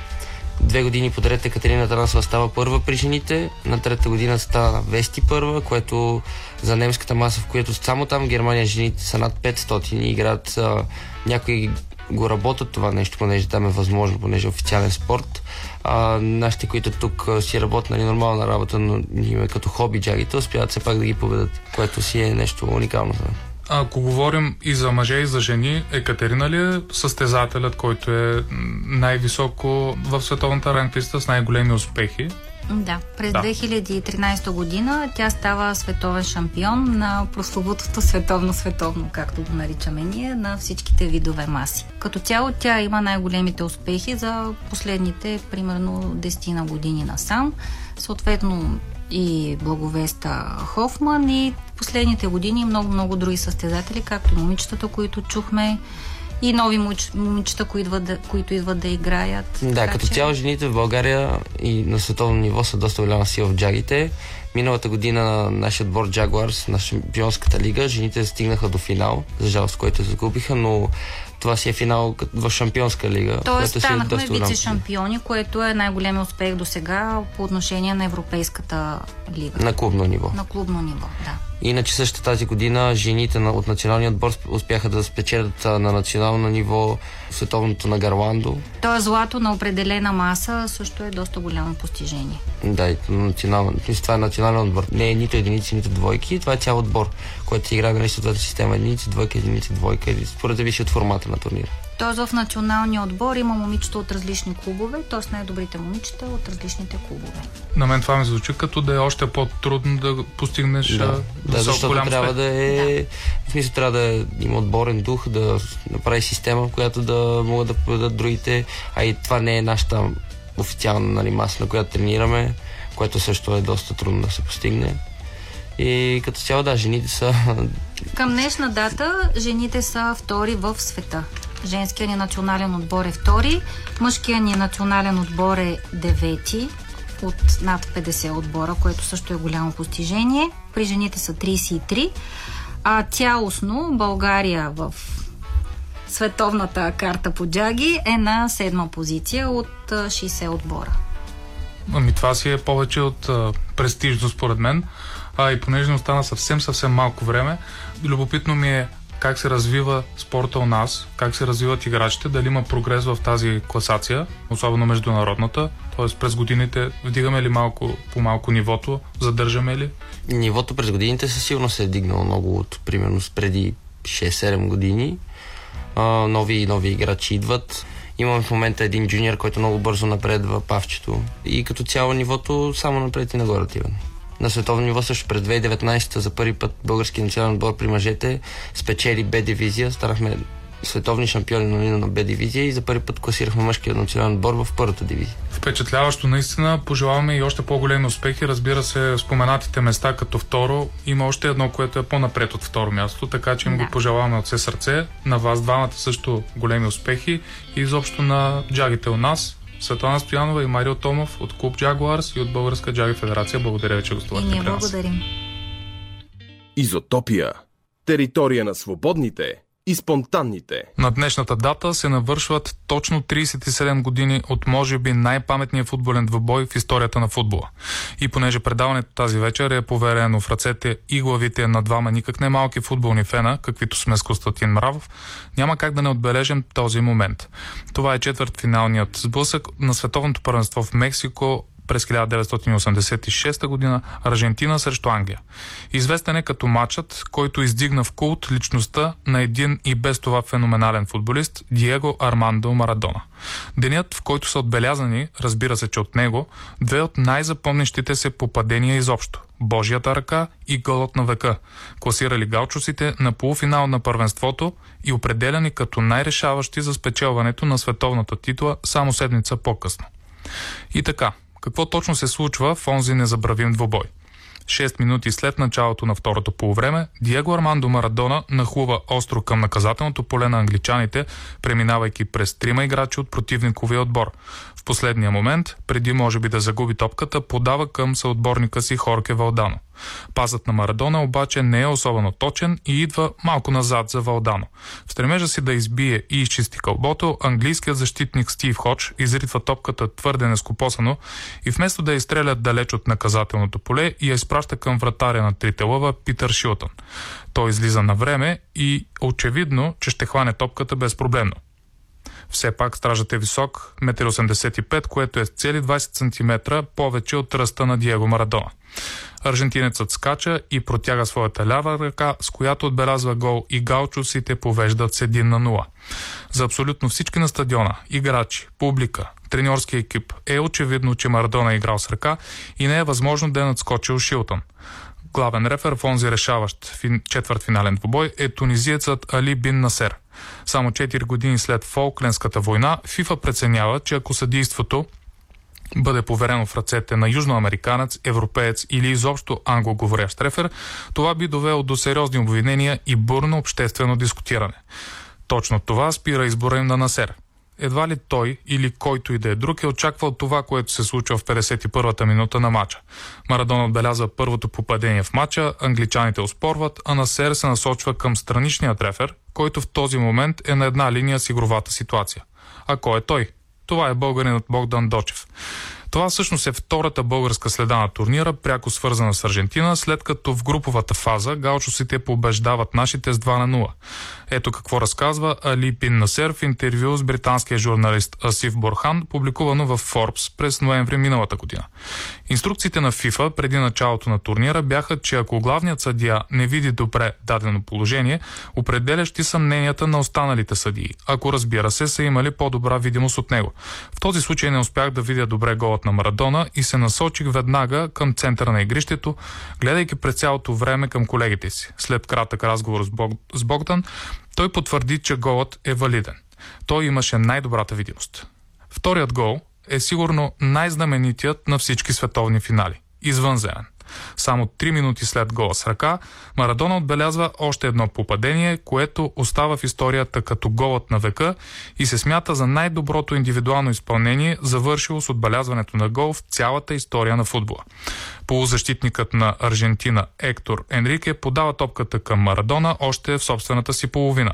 две години подред Екатерина Тарасова става първа при жените, на трета година става Вести първа, което за немската маса, в която само там Германия жените са над 500 и играят, а, някои го работят това нещо, понеже там е възможно, понеже е официален спорт. А, нашите, които тук си работят нали, нормална работа, но ние като хоби джагите, успяват все пак да ги победат, което си е нещо уникално за ако говорим и за мъже, и за жени, Екатерина ли е състезателят, който е най-високо в световната ранглиста с най-големи успехи? Да, през да. 2013 година тя става световен шампион на прословутото световно-световно, както го наричаме ние, на всичките видове маси. Като цяло тя има най-големите успехи за последните примерно 10 на години насам. Съответно и Благовеста Хофман и последните години много-много други състезатели, както момичетата, които чухме, и нови момичета, които идват да, които идват да играят. Да, като че... цяло жените в България и на световно ниво са доста голяма сила в джагите. Миналата година нашия отбор Jaguars на Шампионската лига, жените стигнаха до финал, за жалост, който загубиха, но това си е финал в Шампионска лига. Тоест е станахме е вице-шампиони, което е най-големият успех до сега по отношение на Европейската лига. На клубно ниво. На клубно ниво, да. Иначе също тази година жените от националния отбор успяха да спечелят на национално ниво световното на Гарландо. То е злато на определена маса също е доста голямо постижение. Да, национално, това е национален отбор. Не е нито единици, нито двойки. Това е цял отбор, който играе на съответната система единици, двойка, единици, двойка, според зависи от формата на турнира. Тоест в националния отбор има момичета от различни клубове, т.е. най-добрите момичета от различните клубове. На мен това ми звучи като да е още по-трудно да постигнеш да, да защото голям трябва да е, да. в смисъл трябва да има отборен дух, да направи система, в която да могат да поведат другите, а и това не е нашата официална нали, маса, на която тренираме, което също е доста трудно да се постигне. И като цяло, да, жените са... Към днешна дата жените са втори в света. Женския ни национален отбор е втори, мъжкия ни национален отбор е девети от над 50 отбора, което също е голямо постижение. При жените са 33, а цялостно България в световната карта по джаги е на седма позиция от 60 отбора. Ами това си е повече от а, престижно според мен. А и понеже не остана съвсем, съвсем малко време, любопитно ми е как се развива спорта у нас, как се развиват играчите, дали има прогрес в тази класация, особено международната, т.е. през годините вдигаме ли малко по малко нивото, задържаме ли? Нивото през годините със сигурност се е дигнало много от примерно преди 6-7 години. А, нови и нови играчи идват. Имаме в момента един джуниор, който много бързо напредва павчето. И като цяло нивото само напред и нагоре отива на световно ниво също през 2019 за първи път български национален отбор при мъжете спечели Б дивизия. Станахме световни шампиони на на Б дивизия и за първи път класирахме мъжкия национален отбор в първата дивизия. Впечатляващо наистина. Пожелаваме и още по-големи успехи. Разбира се, споменатите места като второ. Има още едно, което е по-напред от второ място, така че им да. го пожелаваме от все сърце. На вас двамата също големи успехи и изобщо на джагите у нас. Светлана Стоянова и Марио Томов от Клуб Jaguars и от Българска джаги федерация. Благодаря ви, че гостувахте. И ние благодарим. Изотопия. Територия на свободните и спонтанните. На днешната дата се навършват точно 37 години от може би най-паметния футболен двобой в историята на футбола. И понеже предаването тази вечер е поверено в ръцете и главите на двама никак не малки футболни фена, каквито сме с Константин Мравов, няма как да не отбележим този момент. Това е четвърт финалният сблъсък на световното първенство в Мексико през 1986 година Аржентина срещу Англия. Известен е като матчът, който издигна в култ личността на един и без това феноменален футболист Диего Армандо Марадона. Денят, в който са отбелязани, разбира се, че от него, две от най-запомнящите се попадения изобщо. Божията ръка и голът на века, класирали галчусите на полуфинал на първенството и определяни като най-решаващи за спечелването на световната титла само седмица по-късно. И така, какво точно се случва в онзи незабравим двобой? 6 минути след началото на второто полувреме, Диего Армандо Марадона нахлува остро към наказателното поле на англичаните, преминавайки през трима играчи от противниковия отбор. В последния момент, преди може би да загуби топката, подава към съотборника си Хорке Валдано. Пазът на Марадона обаче не е особено точен и идва малко назад за Валдано. В стремежа си да избие и изчисти кълбото, английският защитник Стив Ходж изритва топката твърде нескопосано и вместо да я изстреля далеч от наказателното поле я изпраща към вратаря на трите лъва Питър Шилтън. Той излиза на време и очевидно, че ще хване топката безпроблемно. Все пак стражът е висок, 1,85 м, което е цели 20 см повече от ръста на Диего Марадона. Аржентинецът скача и протяга своята лява ръка, с която отбелязва гол и галчусите повеждат с 1 на 0. За абсолютно всички на стадиона, играчи, публика, треньорски екип е очевидно, че Марадона е играл с ръка и не е възможно да е надскочил Шилтън. Главен рефер в онзи решаващ четвърт финален двубой е тунизиецът Али Бин Насер. Само 4 години след Фолкленската война, ФИФА преценява, че ако съдейството бъде поверено в ръцете на южноамериканец, европеец или изобщо англоговорящ рефер, това би довело до сериозни обвинения и бурно обществено дискутиране. Точно това спира избора на Насер. Едва ли той или който и да е друг е очаквал това, което се случва в 51-та минута на матча. Марадон отбелязва първото попадение в матча, англичаните оспорват, а Насер се насочва към страничния трефер, който в този момент е на една линия с игровата ситуация. А кой е той? Това е българинът Богдан Дочев. Това всъщност е втората българска следа на турнира, пряко свързана с Аржентина, след като в груповата фаза галчусите побеждават нашите с 2 на 0. Ето какво разказва Али Пин Насер в интервю с британския журналист Асиф Борхан, публикувано в Forbes през ноември миналата година. Инструкциите на ФИФА преди началото на турнира бяха, че ако главният съдия не види добре дадено положение, определящи са мненията на останалите съдии, ако разбира се са имали по-добра видимост от него. В този случай не успях да видя добре голът на Марадона и се насочих веднага към центъра на игрището, гледайки през цялото време към колегите си. След кратък разговор с Богдан, той потвърди, че голът е валиден. Той имаше най-добрата видимост. Вторият гол е сигурно най-знаменитият на всички световни финали. Извънземен. Само 3 минути след гола с ръка, Марадона отбелязва още едно попадение, което остава в историята като голът на века и се смята за най-доброто индивидуално изпълнение, завършило с отбелязването на гол в цялата история на футбола. Полузащитникът на Аржентина Ектор Енрике подава топката към Марадона още в собствената си половина.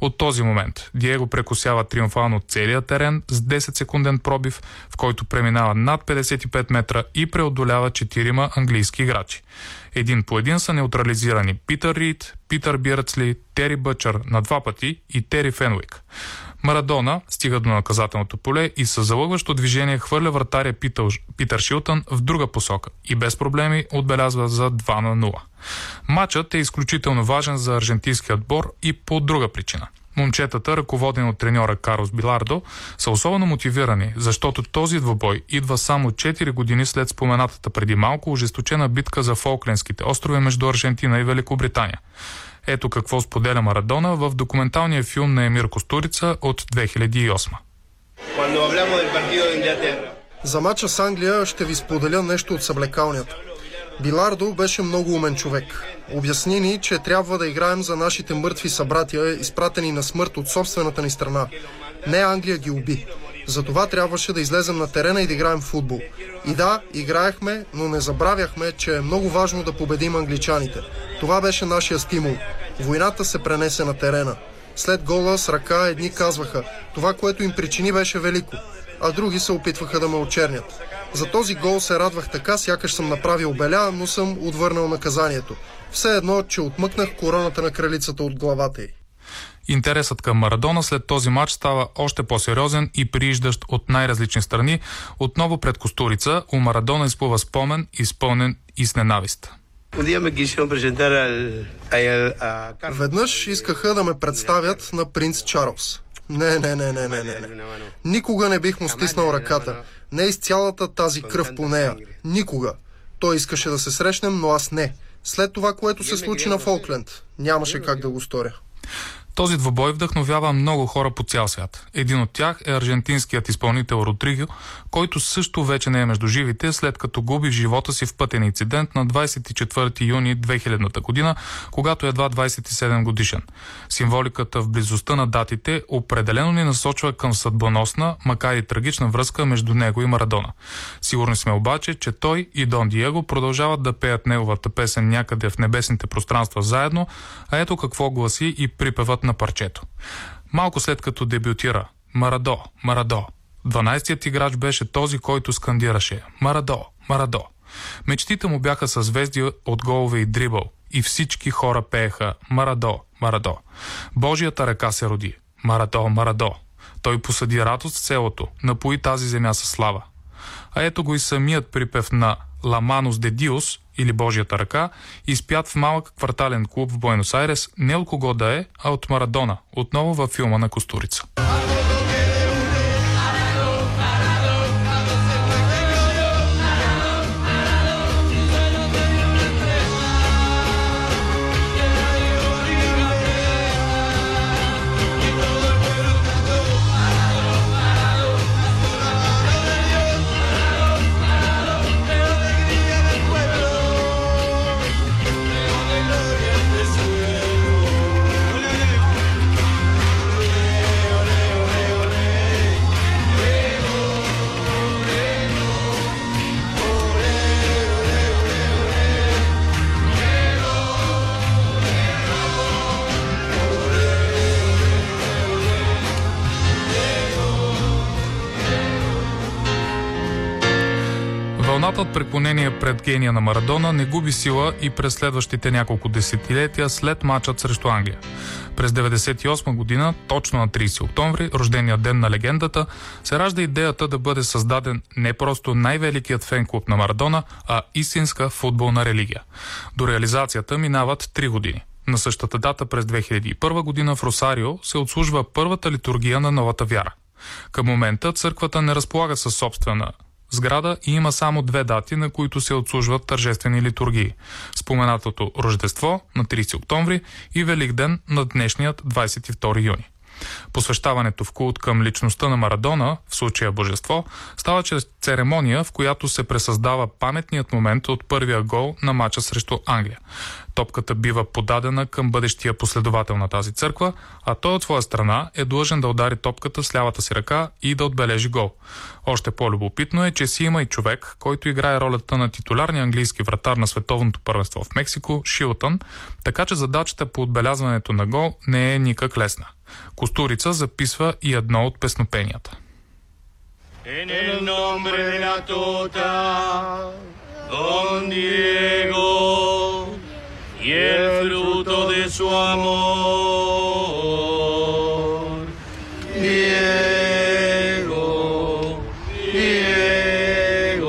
От този момент Диего прекусява триумфално целия терен с 10 секунден пробив, в който преминава над 55 метра и преодолява четирима английски играчи. Един по един са неутрализирани Питър Рид, Питър Бирцли, Тери Бъчър на два пъти и Тери Фенуик. Марадона стига до наказателното поле и с залъгващо движение хвърля вратаря Питър, Шилтън в друга посока и без проблеми отбелязва за 2 на 0. Матчът е изключително важен за аржентинския отбор и по друга причина. Момчетата, ръководени от треньора Карлос Билардо, са особено мотивирани, защото този двобой идва само 4 години след споменатата преди малко ожесточена битка за Фолклендските острови между Аржентина и Великобритания. Ето какво споделя Марадона в документалния филм на Емир Костурица от 2008. За мача с Англия ще ви споделя нещо от съблекалнята. Билардо беше много умен човек. Обясни ни, че трябва да играем за нашите мъртви събратия, изпратени на смърт от собствената ни страна. Не Англия ги уби. Затова трябваше да излезем на терена и да играем футбол. И да, играехме, но не забравяхме, че е много важно да победим англичаните. Това беше нашия стимул. Войната се пренесе на терена. След гола с ръка едни казваха, това, което им причини беше велико, а други се опитваха да ме очернят. За този гол се радвах така, сякаш съм направил беля, но съм отвърнал наказанието. Все едно, че отмъкнах короната на кралицата от главата й. Интересът към Марадона след този матч става още по-сериозен и прииждащ от най-различни страни. Отново пред Костурица у Марадона изплува спомен, изпълнен и с ненавист. Веднъж искаха да ме представят на принц Чарлз. Не, не, не, не, не, не. Никога не бих му стиснал ръката. Не из цялата тази кръв по нея. Никога. Той искаше да се срещнем, но аз не. След това, което се случи на Фолкленд, нямаше как да го сторя. Този двобой вдъхновява много хора по цял свят. Един от тях е аржентинският изпълнител Родриго, който също вече не е между живите, след като губи живота си в пътен инцидент на 24 юни 2000 година, когато е едва 27 годишен. Символиката в близостта на датите определено ни насочва към съдбоносна, макар и трагична връзка между него и Марадона. Сигурни сме обаче, че той и Дон Диего продължават да пеят неговата песен някъде в небесните пространства заедно, а ето какво гласи и припеват на парчето. Малко след като дебютира Марадо, Марадо, 12-тият играч беше този, който скандираше Марадо, Марадо. Мечтите му бяха със звезди от голове и дрибъл и всички хора пееха Марадо, Марадо. Божията ръка се роди. Марадо, Марадо. Той посъди радост в селото, напои тази земя със слава. А ето го и самият припев на Ламанус де Диос или Божията ръка, изпят в малък квартален клуб в Буенос Айрес не от кого да е, а от Марадона, отново във филма на Костурица. Преклонение пред гения на Марадона не губи сила и през следващите няколко десетилетия след матчът срещу Англия. През 1998 година, точно на 30 октомври, рождения ден на легендата, се ражда идеята да бъде създаден не просто най-великият фен-клуб на Марадона, а истинска футболна религия. До реализацията минават 3 години. На същата дата през 2001 година в Росарио се отслужва първата литургия на новата вяра. Към момента църквата не разполага със собствена сграда и има само две дати, на които се отслужват тържествени литургии. Споменатото Рождество на 30 октомври и Великден на днешният 22 юни. Посвещаването в култ към личността на Марадона, в случая Божество, става чрез церемония, в която се пресъздава паметният момент от първия гол на мача срещу Англия. Топката бива подадена към бъдещия последовател на тази църква, а той от своя страна е длъжен да удари топката с лявата си ръка и да отбележи гол. Още по-любопитно е, че си има и човек, който играе ролята на титулярния английски вратар на световното първенство в Мексико, Шилтън, така че задачата по отбелязването на гол не е никак лесна. Костурица записва и едно от песнопенията. En el nombre de la tota, Don Diego, y el fruto de su amor. Diego, Diego.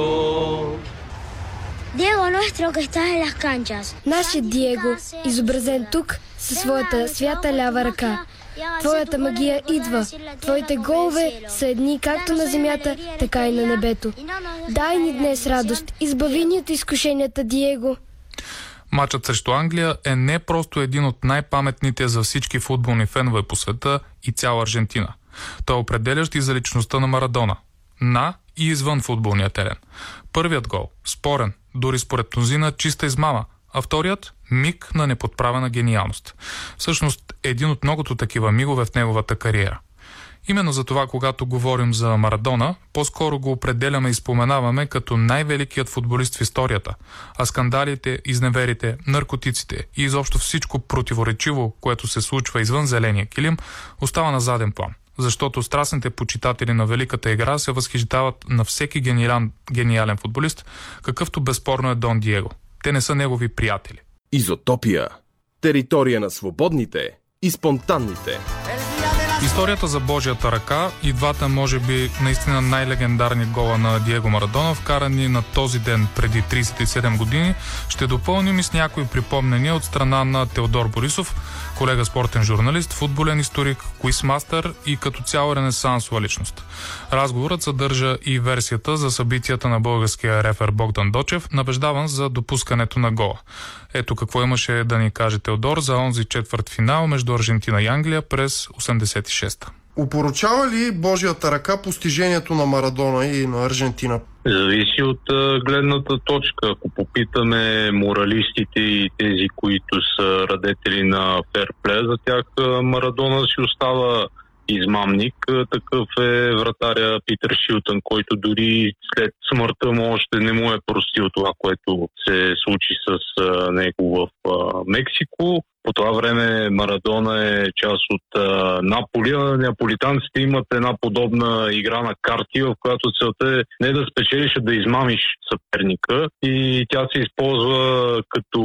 Diego nuestro que estás en las canchas. Нашият Диего, изобразен тук със своята свята лява ръка. Твоята магия идва. Твоите голове са едни както на земята, така и на небето. Дай ни днес радост. Избави ни от изкушенията, Диего. Матчът срещу Англия е не просто един от най-паметните за всички футболни фенове по света и цяла Аржентина. Той е определящ и за личността на Марадона. На и извън футболния терен. Първият гол, спорен, дори според мнозина, чиста измама, а вторият – миг на неподправена гениалност. Всъщност, един от многото такива мигове в неговата кариера. Именно за това, когато говорим за Марадона, по-скоро го определяме и споменаваме като най-великият футболист в историята, а скандалите, изневерите, наркотиците и изобщо всичко противоречиво, което се случва извън зеления килим, остава на заден план защото страстните почитатели на великата игра се възхищават на всеки гениален, гениален футболист, какъвто безспорно е Дон Диего. Те не са негови приятели. Изотопия. Територия на свободните и спонтанните. Историята за Божията ръка и двата, може би, наистина най-легендарни гола на Диего Марадона, вкарани на този ден преди 37 години, ще допълним и с някои припомнения от страна на Теодор Борисов, колега спортен журналист, футболен историк, куисмастър и като цяло ренесансова личност. Разговорът съдържа и версията за събитията на българския рефер Богдан Дочев, набеждаван за допускането на гола. Ето какво имаше да ни каже Теодор за онзи четвърт финал между Аржентина и Англия през 86-та. Упоручава ли Божията ръка постижението на Марадона и на Аржентина? Зависи от гледната точка. Ако попитаме моралистите и тези, които са радетели на ферплея, за тях Марадона си остава измамник. Такъв е вратаря Питър Шилтън, който дори след смъртта му още не му е простил това, което се случи с него в Мексико. По това време Марадона е част от а, Наполи, а неаполитанците имат една подобна игра на карти, в която целта е не да спечелиш, а да измамиш съперника. И тя се използва като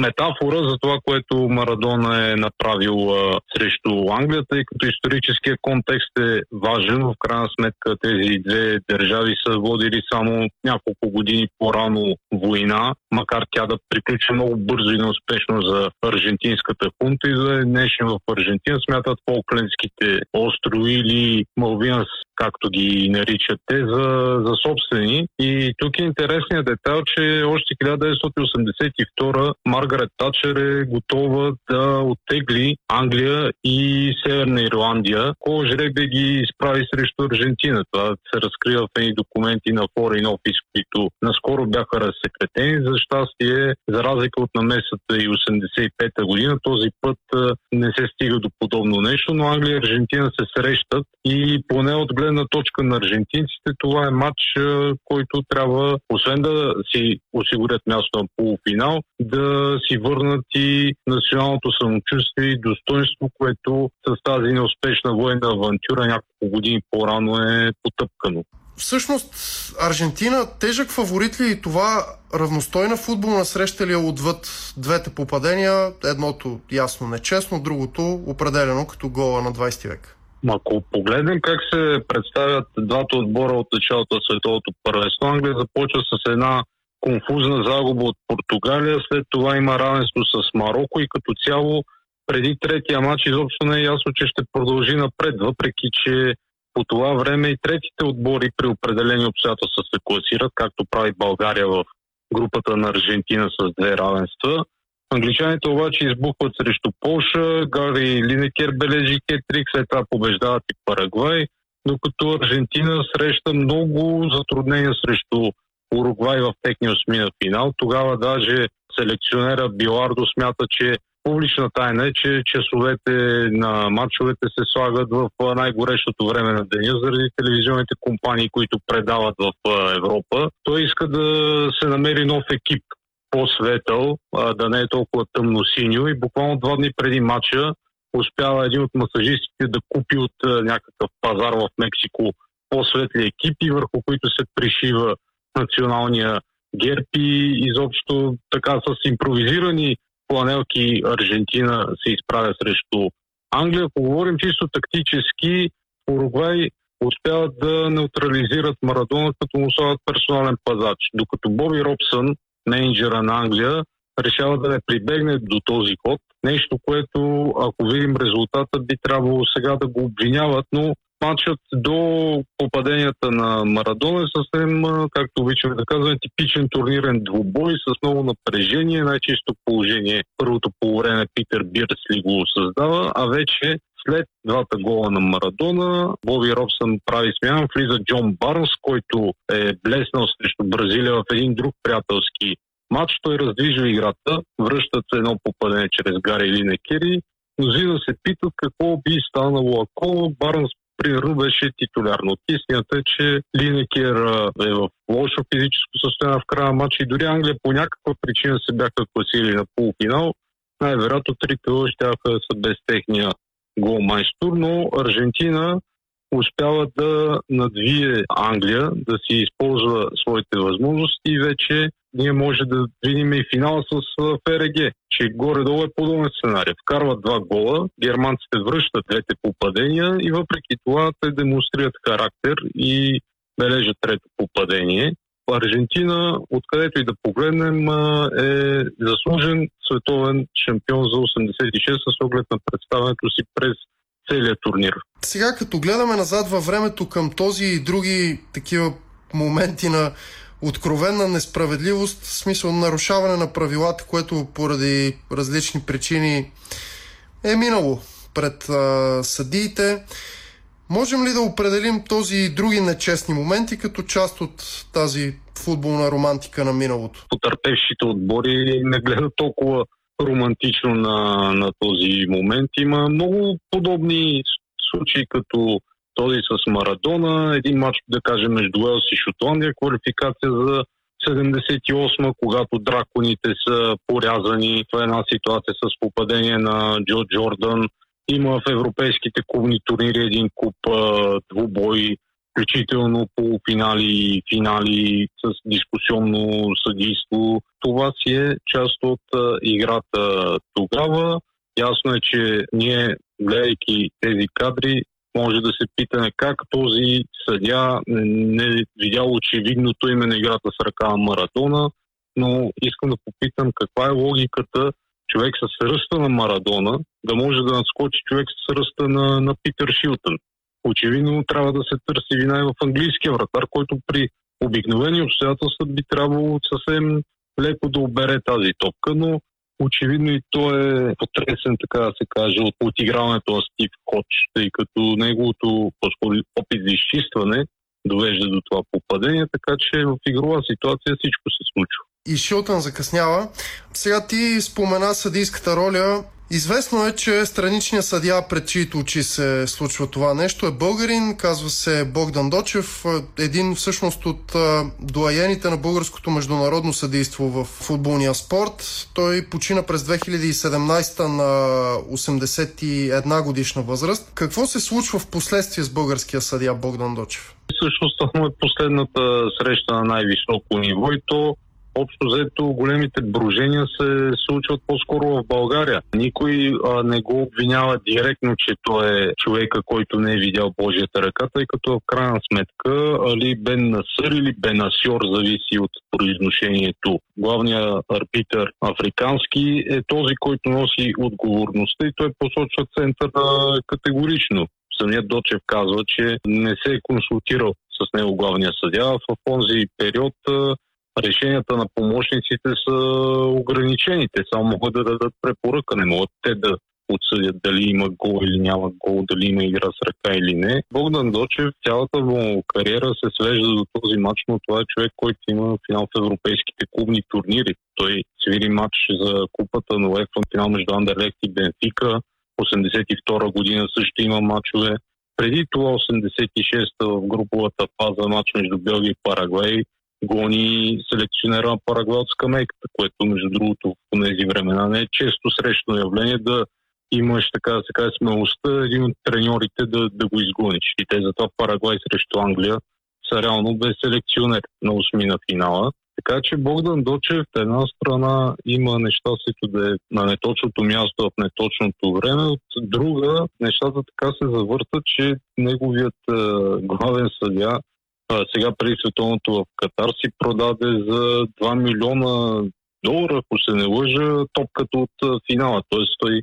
метафора за това, което Марадона е направил а, срещу Англията и като историческия контекст е важен. В крайна сметка тези две държави са водили само няколко години по-рано война, макар тя да приключи много бързо и неуспешно за Аржентина Малвинската хунта и за днешен в Аржентина смятат Фолклендските острови или Малвинас както ги наричат те, за, за собствени. И тук е интересният детайл, че още 1982 Маргарет Тачер е готова да оттегли Англия и Северна Ирландия. Ко жребе ги изправи срещу Аржентина. Това се разкрива в едни документи на Foreign Office, които наскоро бяха разсекретени. За щастие, за разлика от намесата и 85-та година, този път не се стига до подобно нещо, но Англия и Аржентина се срещат и поне от гледна точка на аржентинците, това е матч, който трябва, освен да си осигурят място на полуфинал, да си върнат и националното самочувствие и достоинство, което с тази неуспешна военна авантюра няколко години по-рано е потъпкано. Всъщност, Аржентина тежък фаворит ли и това равностойна футболна среща ли е отвъд двете попадения? Едното ясно нечестно, другото определено като гола на 20 век. Ако погледнем как се представят двата отбора от началото на световото първенство, Англия започва с една конфузна загуба от Португалия, след това има равенство с Марокко и като цяло преди третия матч изобщо не е ясно, че ще продължи напред, въпреки че по това време и третите отбори при определени обстоятелства се класират, както прави България в групата на Аржентина с две равенства. Англичаните обаче избухват срещу Полша, Гари Линекер бележи кетрик, след това побеждават и Парагвай, докато Аржентина среща много затруднения срещу Уругвай в техния осмина финал. Тогава даже селекционера Билардо смята, че публична тайна е, че часовете на матчовете се слагат в най-горещото време на деня заради телевизионните компании, които предават в Европа. Той иска да се намери нов екип, по-светъл, да не е толкова тъмно-синьо и буквално два дни преди матча успява един от масажистите да купи от някакъв пазар в Мексико по-светли екипи, върху които се пришива националния герб и изобщо така с импровизирани планелки Аржентина се изправя срещу Англия. Ако говорим чисто тактически, Уругвай успяват да неутрализират Марадона, като му слагат персонален пазач. Докато Боби Робсън менеджера на Англия решава да не прибегне до този ход. Нещо, което, ако видим резултата, би трябвало сега да го обвиняват, но матчът до попаденията на Марадона е съвсем, както обичаме да казваме, типичен турнирен двубой с много напрежение, най-чисто положение. Първото по време Питер Бирсли го създава, а вече след двата гола на Марадона, Боби Робсън прави смяна, влиза Джон Барнс, който е блеснал срещу Бразилия в един друг приятелски матч. Той раздвижва играта, връщат се едно попадение чрез Гари Линекери. Мнозина се питат какво би станало ако Барнс примерно беше титулярно. Истината е, че Линекер е в лошо физическо състояние в края на матча и дори Англия по някаква причина се бяха класили на полуфинал. Най-вероятно трите ще са без техния голмайстор, но Аржентина успява да надвие Англия, да си използва своите възможности и вече ние може да видим и финала с ФРГ, че горе-долу е подобен сценарий. Вкарват два гола, германците връщат двете попадения и въпреки това те демонстрират характер и бележат трето попадение. Аржентина, откъдето и да погледнем, е заслужен световен шампион за 86 с оглед на представянето си през целият турнир. Сега, като гледаме назад във времето към този и други такива моменти на откровенна несправедливост, в смисъл нарушаване на правилата, което поради различни причини е минало пред а, съдиите. Можем ли да определим този и други нечестни моменти като част от тази футболна романтика на миналото? Потърпевшите отбори не гледат толкова романтично на, на този момент. Има много подобни случаи, като този с Марадона, един матч, да кажем, между Уелс и Шотландия, квалификация за 78 когато драконите са порязани. Това е една ситуация с попадение на Джо Джордан. Има в европейските клубни турнири един куп двубой, включително полуфинали и финали с дискусионно съдийство. Това си е част от играта тогава. Ясно е, че ние, гледайки тези кадри, може да се питаме как този съдя не е видял очевидното име на играта с ръка на Марадона, но искам да попитам каква е логиката човек с ръста на Марадона да може да надскочи човек с ръста на, на Питър Шилтън. Очевидно трябва да се търси вина и в английския вратар, който при обикновени обстоятелства би трябвало съвсем леко да обере тази топка, но Очевидно и той е потресен, така да се каже, от отиграването на Стив Коч, тъй като неговото опит за изчистване довежда до това попадение, така че в игрова ситуация всичко се случва. И Шилтън закъснява. Сега ти спомена съдийската роля Известно е, че страничният съдия, пред чието очи се случва това нещо, е българин, казва се Богдан Дочев, един всъщност от доаените на българското международно съдейство в футболния спорт. Той почина през 2017 на 81 годишна възраст. Какво се случва в последствие с българския съдия Богдан Дочев? Всъщност това е последната среща на най-високо ниво и то общо взето големите брожения се случват по-скоро в България. Никой а, не го обвинява директно, че той е човека, който не е видял Божията ръка, тъй като в крайна сметка Али Бен Насър или Бенасьор зависи от произношението. Главният арбитър африкански е този, който носи отговорността и той посочва центъра категорично. Самият Дочев казва, че не се е консултирал с него главния съдя. В този период решенията на помощниците са ограничени. Те само могат да дадат препоръка, не могат те да отсъдят дали има гол или няма гол, дали има игра с ръка или не. Богдан Дочев, цялата му кариера се свежда до този матч, но това е човек, който има финал в европейските клубни турнири. Той свири матч за купата на УЕФА, финал между Андерлехт и Бенфика. 82 година също има матчове. Преди това 86-та в груповата фаза матч между Белгия и Парагвай гони селекционера на Парагвай от скамейката, което между другото в тези времена не е често срещано явление да имаш така да се каже смелостта един от треньорите да, да го изгониш. И те затова Парагвай срещу Англия са реално без селекционер на осми на финала. Така че Богдан Дочев от една страна има неща, които да е на неточното място в неточното време, от друга нещата така се завъртат, че неговият е, главен съдя сега преди световното в Катар си продаде за 2 милиона долара, ако се не лъжа, топката от финала. Тоест той,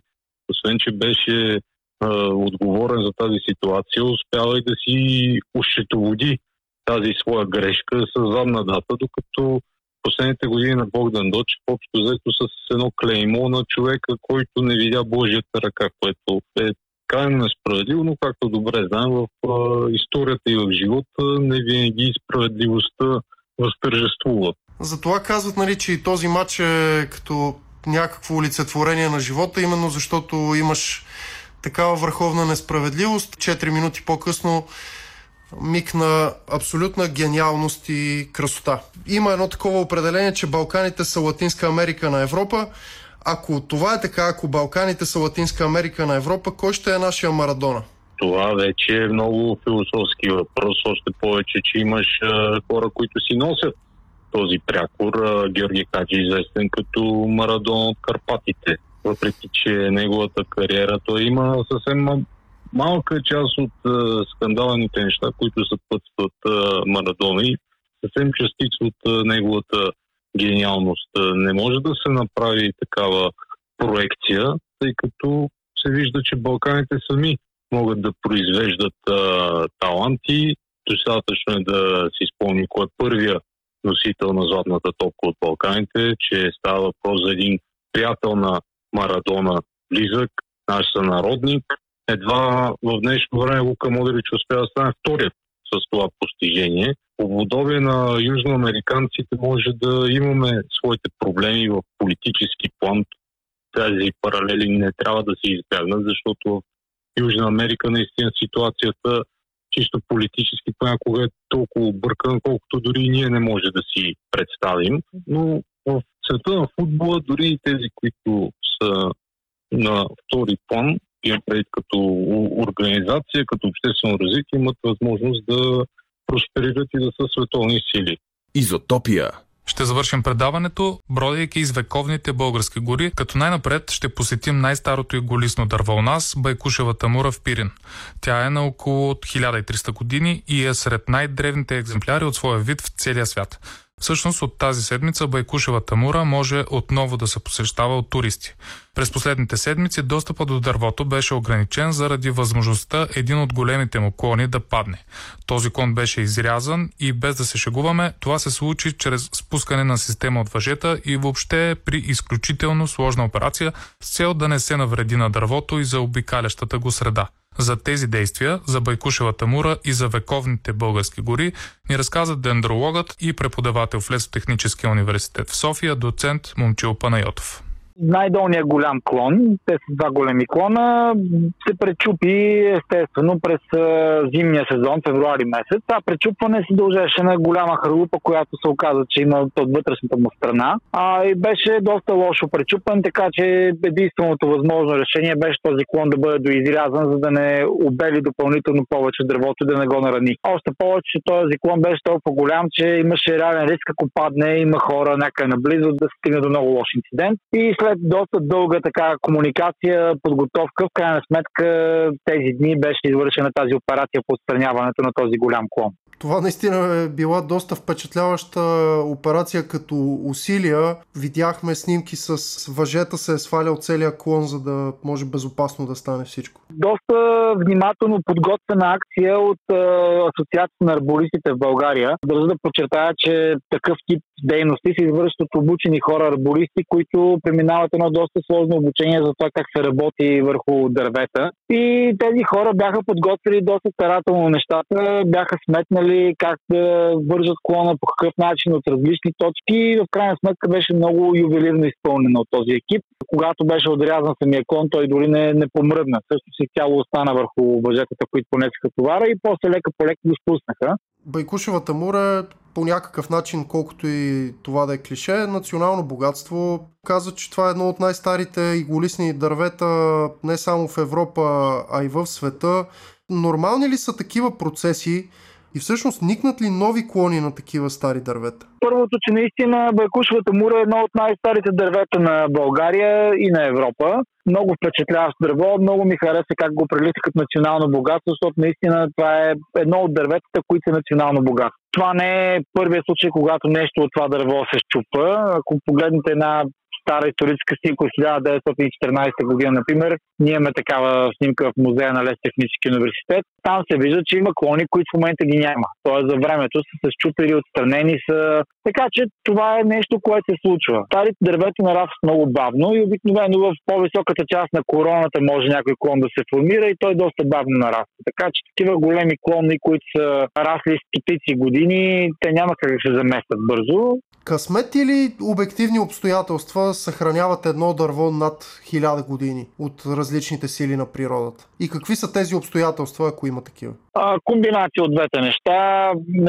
освен че беше а, отговорен за тази ситуация, успява и да си ощетоводи тази своя грешка с задна дата, докато последните години на Богдан Дочев общо взето с едно клеймо на човека, който не видя Божията ръка, което е крайно несправедливо, но както добре знаем, в историята и в живота не винаги справедливостта възтържествува. Затова казват, нали, че и този матч е като някакво олицетворение на живота, именно защото имаш такава върховна несправедливост. Четири минути по-късно миг на абсолютна гениалност и красота. Има едно такова определение, че Балканите са Латинска Америка на Европа. Ако това е така, ако Балканите са Латинска Америка на Европа, кой ще е нашия Марадона? Това вече е много философски въпрос, още повече, че имаш а, хора, които си носят този прякор Георги Каджи, известен като Марадон от Карпатите. Въпреки, че неговата кариера той има съвсем малка част от uh, скандалните неща, които съпътстват uh, Марадона и съвсем частица от uh, неговата гениалност. Не може да се направи такава проекция, тъй като се вижда, че Балканите сами могат да произвеждат а, таланти. Достатъчно е да си спомни кой е първия носител на златната топка от Балканите, че става въпрос за един приятел на Марадона, близък, наш сънародник. Едва в днешно време Лука Модрич успя да стане вторият с това постижение. По подобие на южноамериканците може да имаме своите проблеми в политически план. Тези паралели не трябва да се избягнат, защото в Южна Америка наистина ситуацията чисто политически понякога е толкова объркана, колкото дори и ние не може да си представим. Но в света на футбола, дори и тези, които са на втори план, имам предвид като организация, като обществено развитие, имат възможност да просперират и да са световни сили. Изотопия ще завършим предаването, бродейки из вековните български гори, като най-напред ще посетим най-старото и голисно дърво у нас – Байкушевата мура в Пирин. Тя е на около 1300 години и е сред най-древните екземпляри от своя вид в целия свят. Всъщност от тази седмица Байкушевата мура може отново да се посещава от туристи. През последните седмици достъпа до дървото беше ограничен заради възможността един от големите му клони да падне. Този клон беше изрязан и без да се шегуваме, това се случи чрез спускане на система от въжета и въобще при изключително сложна операция с цел да не се навреди на дървото и за обикалящата го среда. За тези действия, за Байкушевата мура и за вековните български гори ни разказа дендрологът и преподавател в Лесотехническия университет в София, доцент Момчил Панайотов най-долният голям клон, те са два големи клона, се пречупи естествено през зимния сезон, февруари месец. Това пречупване се дължеше на голяма хрупа, която се оказа, че има от вътрешната му страна. А, и беше доста лошо пречупен, така че единственото възможно решение беше този клон да бъде доизрязан, за да не обели допълнително повече дървото и да не го нарани. Още повече, че този клон беше толкова голям, че имаше реален риск, ако падне, има хора някъде наблизо да стигне до много лош инцидент. И след доста дълга така комуникация, подготовка, в крайна сметка тези дни беше извършена тази операция по отстраняването на този голям клон. Това наистина е била доста впечатляваща операция като усилия. Видяхме снимки с въжета се е свалял целия клон, за да може безопасно да стане всичко. Доста внимателно подготвена акция от Асоциацията на арбористите в България. Държа да подчертая, че такъв тип дейности се извършват обучени хора арбористи, които преминават едно доста сложно обучение за това как се работи върху дървета. И тези хора бяха подготвили доста старателно нещата, бяха сметнали как да вържат клона по какъв начин от различни точки в крайна сметка беше много ювелирно изпълнено от този екип. Когато беше отрязан самия клон, той дори не, не помръдна. Също си тяло остана върху въжетата, които понесаха товара и после лека по лека го спуснаха. Байкушевата мура по някакъв начин, колкото и това да е клише, национално богатство. Казва, че това е едно от най-старите иголисни дървета не само в Европа, а и в света. Нормални ли са такива процеси и всъщност никнат ли нови клони на такива стари дървета? Първото, че наистина Байкушевата мура е едно от най-старите дървета на България и на Европа. Много впечатляващо дърво, много ми хареса как го прелиста като национално богатство, защото наистина това е едно от дърветата, които са национално богатство. Това не е първият случай, когато нещо от това дърво се щупа. Ако погледнете една стара историческа снимка от 1914 година, например. Ние имаме такава снимка в музея на Лес Технически университет. Там се вижда, че има клони, които в момента ги няма. Тоест за времето са се щупили, отстранени са. Така че това е нещо, което се случва. Старите дървета нарастват много бавно и обикновено в по-високата част на короната може някой клон да се формира и той доста бавно нараства. Така че такива големи клони, които са расли стотици години, те няма как да се заместят бързо. Късмет или обективни обстоятелства съхраняват едно дърво над хиляда години от различните сили на природата? И какви са тези обстоятелства, ако има такива? А, комбинация от двете неща.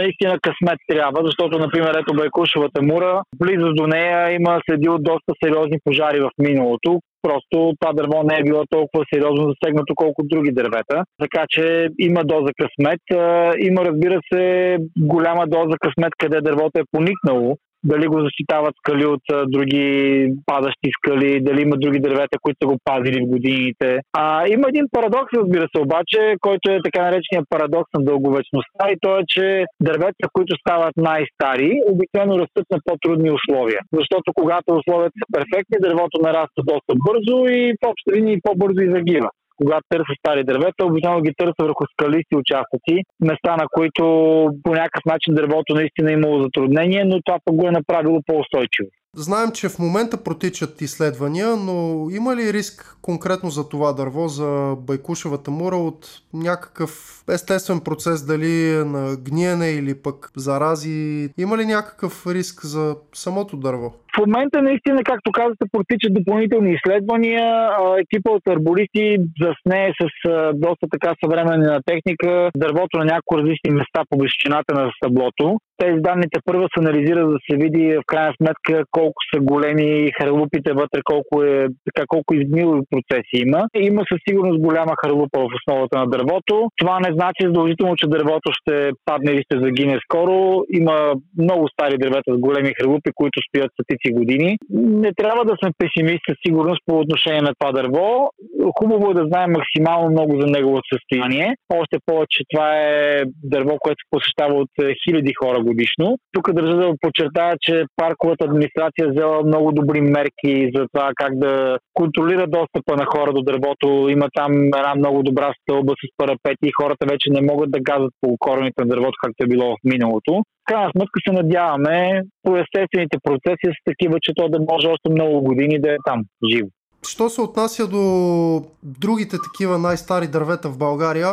Наистина късмет трябва, защото, например, ето Байкушевата мура, близо до нея има следи от доста сериозни пожари в миналото, просто това дърво не е било толкова сериозно засегнато, колко други дървета. Така че има доза късмет. Има, разбира се, голяма доза късмет, къде дървото е поникнало дали го защитават скали от други падащи скали, дали има други дървета, които са го пазили в годините. А, има един парадокс, разбира се, обаче, който е така наречения парадокс на дълговечността и то е, че дървета, които стават най-стари, обикновено растат на по-трудни условия. Защото когато условията са перфектни, дървото нараства доста бързо и в общи линии по-бързо и загива когато търся стари дървета, обикновено ги търся върху скалисти участъци, места, на които по някакъв начин дървото наистина е имало затруднение, но това пък го е направило по-устойчиво. Знаем, че в момента протичат изследвания, но има ли риск конкретно за това дърво, за байкушевата мура от някакъв естествен процес, дали е на гниене или пък зарази? Има ли някакъв риск за самото дърво? В момента наистина, както казахте, протичат допълнителни изследвания. Екипа от арбористи засне с доста така съвременна техника дървото на някои различни места по височината на стъблото. Тези данните първо се анализират, за да се види в крайна сметка колко са големи харлупите вътре, колко, е, така, колко изгнили процеси има. Има със сигурност голяма харлупа в основата на дървото. Това не значи задължително, че дървото ще падне или ще загине скоро. Има много стари дървета с големи харлупи, които стоят стотици години. Не трябва да сме песимисти със сигурност по отношение на това дърво. Хубаво е да знаем максимално много за неговото състояние. Още повече това е дърво, което се посещава от хиляди хора годишно. Тук държа да подчертая, че парковата администрация взела много добри мерки за това как да контролира достъпа на хора до дървото. Има там една много добра стълба с парапети и хората вече не могат да газат по корените на дървото, както е било в миналото. Крайна сметка се надяваме по естествените процеси са такива, че то да може още много години да е там живо. Що се отнася до другите такива най-стари дървета в България,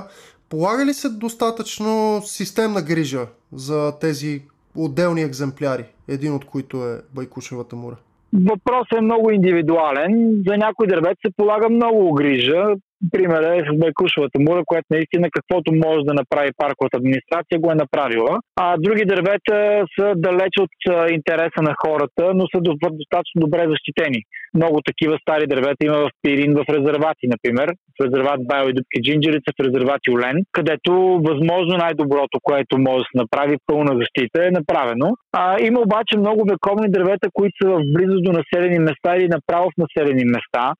Полага ли се достатъчно системна грижа за тези отделни екземпляри, един от които е Байкушевата мура? Въпросът е много индивидуален. За някои дървет се полага много грижа пример е с Байкушевата мура, която наистина каквото може да направи парковата администрация го е направила. А други дървета са далеч от интереса на хората, но са достатъчно добре защитени. Много такива стари дървета има в Пирин, в резервати, например. В резерват Байо и Дубки Джинджерица, в резерват Юлен, където възможно най-доброто, което може да се направи, пълна защита, е направено. А, има обаче много вековни дървета, които са в близост до населени места или направо в населени места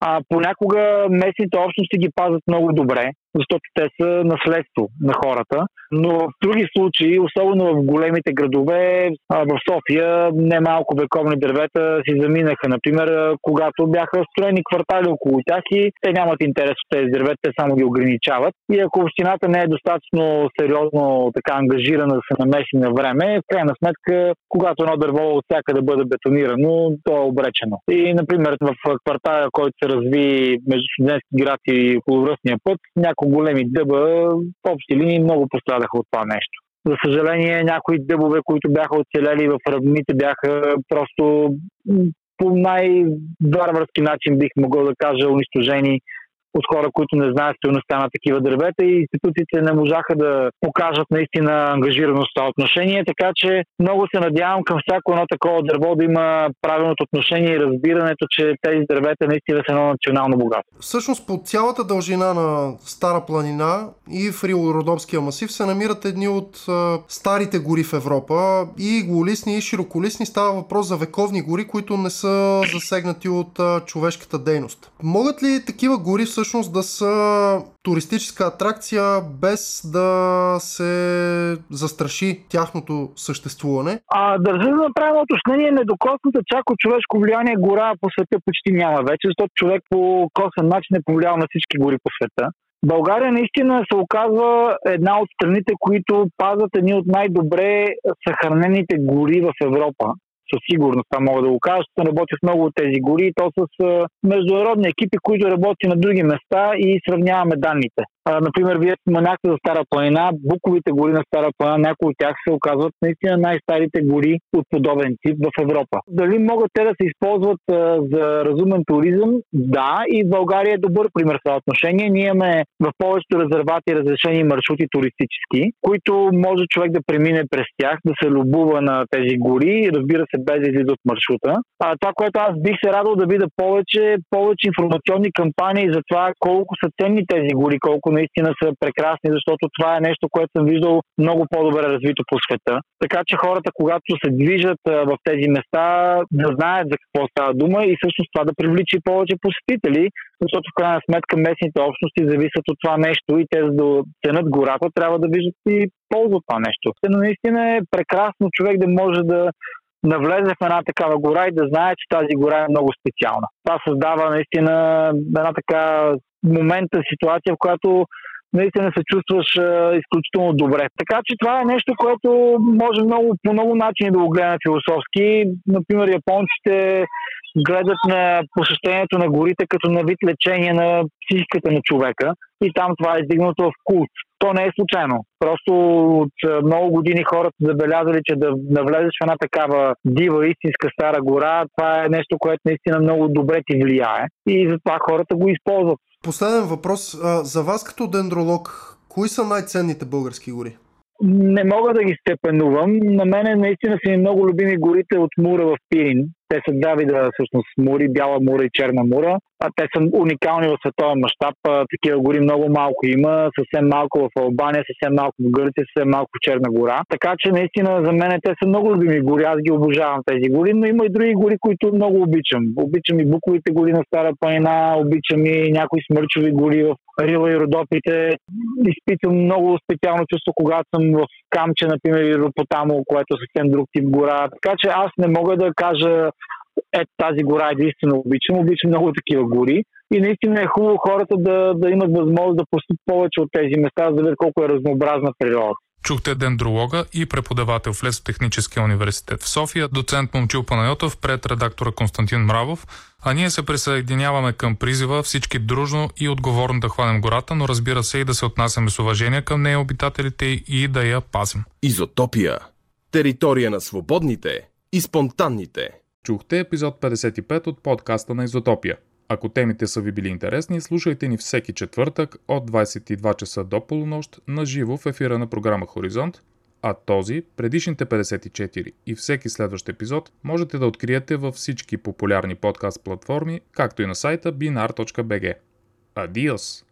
а, понякога местните общности ги пазят много добре защото те са наследство на хората. Но в други случаи, особено в големите градове, в София, немалко вековни дървета си заминаха. Например, когато бяха строени квартали около тях и те нямат интерес от тези дървета, те само ги ограничават. И ако общината не е достатъчно сериозно така ангажирана да се намеси на време, в крайна сметка, когато едно дърво от да бъде бетонирано, то е обречено. И, например, в квартала, който се разви между студентски град и околовръстния път, някои няколко големи дъба, в общи линии много пострадаха от това нещо. За съжаление, някои дъбове, които бяха оцелели в равнините, бяха просто по най-варварски начин, бих могъл да кажа, унищожени от хора, които не знаят стоеността на такива дървета и институциите не можаха да покажат наистина ангажираност в това отношение, така че много се надявам към всяко едно такова дърво да има правилното отношение и разбирането, че тези дървета наистина са едно национално богатство. Всъщност по цялата дължина на Стара планина и в Рило-Родопския масив се намират едни от а, старите гори в Европа и голисни и широколисни. Става въпрос за вековни гори, които не са засегнати от а, човешката дейност. Могат ли такива гори всъщност всъщност да са туристическа атракция без да се застраши тяхното съществуване? А, държа да направим уточнение, недокосната чак от човешко влияние гора по света почти няма вече, защото човек по косен начин е повлиял на всички гори по света. България наистина се оказва една от страните, които пазят едни от най-добре съхранените гори в Европа със сигурност това мога да го кажа, защото работи в много от тези гори, то с международни екипи, които работят на други места и сравняваме данните. Например, вие споменахте за Стара планина, буковите гори на Стара планина, някои от тях се оказват наистина най-старите гори от подобен тип в Европа. Дали могат те да се използват а, за разумен туризъм? Да, и България е добър пример в това отношение. Ние имаме в повечето резервати разрешени маршрути туристически, които може човек да премине през тях, да се любува на тези гори, разбира се, без да излиза от маршрута. А, това, което аз бих се радвал да видя повече, повече информационни кампании за това колко са ценни тези гори, колко наистина са прекрасни, защото това е нещо, което съм виждал много по-добре развито по света. Така че хората, когато се движат в тези места, да знаят за какво става дума и всъщност това да привлича повече посетители, защото в крайна сметка местните общности зависят от това нещо и те за да ценят гората трябва да виждат и полза от това нещо. Но наистина е прекрасно човек да може да навлезе в една такава гора и да знае, че тази гора е много специална. Това създава наистина една така момента, ситуация, в която наистина се чувстваш а, изключително добре. Така че това е нещо, което може много, по много начини да го гледаме философски. Например, японците гледат на посещението на горите като на вид лечение на психиката на човека и там това е издигнато в култ. То не е случайно. Просто от много години хората забелязали, че да навлезеш в една такава дива, истинска стара гора, това е нещо, което наистина много добре ти влияе и затова хората го използват. Последен въпрос. За вас като дендролог, кои са най-ценните български гори? Не мога да ги степенувам. На мен наистина са ми много любими горите от Мура в Пирин. Те са два вида всъщност мури, бяла мура и черна мура. А те са уникални в световен мащаб. Такива гори много малко има. Съвсем малко в Албания, съвсем малко в Гърция, съвсем малко в Черна гора. Така че наистина за мен те са много любими гори. Аз ги обожавам тези гори, но има и други гори, които много обичам. Обичам и буковите гори на Стара планина, обичам и някои смърчови гори в Рила и Родопите. Изпитвам много специално чувство, когато съм в Камче, например, и Ропотамо, което е съвсем друг тип гора. Така че аз не мога да кажа ето тази гора единствено обичам. Обичам много такива гори. И наистина е хубаво хората да, да имат възможност да посетят повече от тези места, за да видят колко е разнообразна природа. Чухте дендролога и преподавател в Лесотехническия университет в София, доцент Момчил Панайотов пред редактора Константин Мравов, а ние се присъединяваме към призива всички дружно и отговорно да хванем гората, но разбира се и да се отнасяме с уважение към нея обитателите и да я пазим. Изотопия. Територия на свободните и спонтанните. Чухте епизод 55 от подкаста на Изотопия. Ако темите са ви били интересни, слушайте ни всеки четвъртък от 22 часа до полунощ на живо в ефира на програма Хоризонт, а този, предишните 54 и всеки следващ епизод можете да откриете във всички популярни подкаст платформи, както и на сайта binar.bg. Адиос!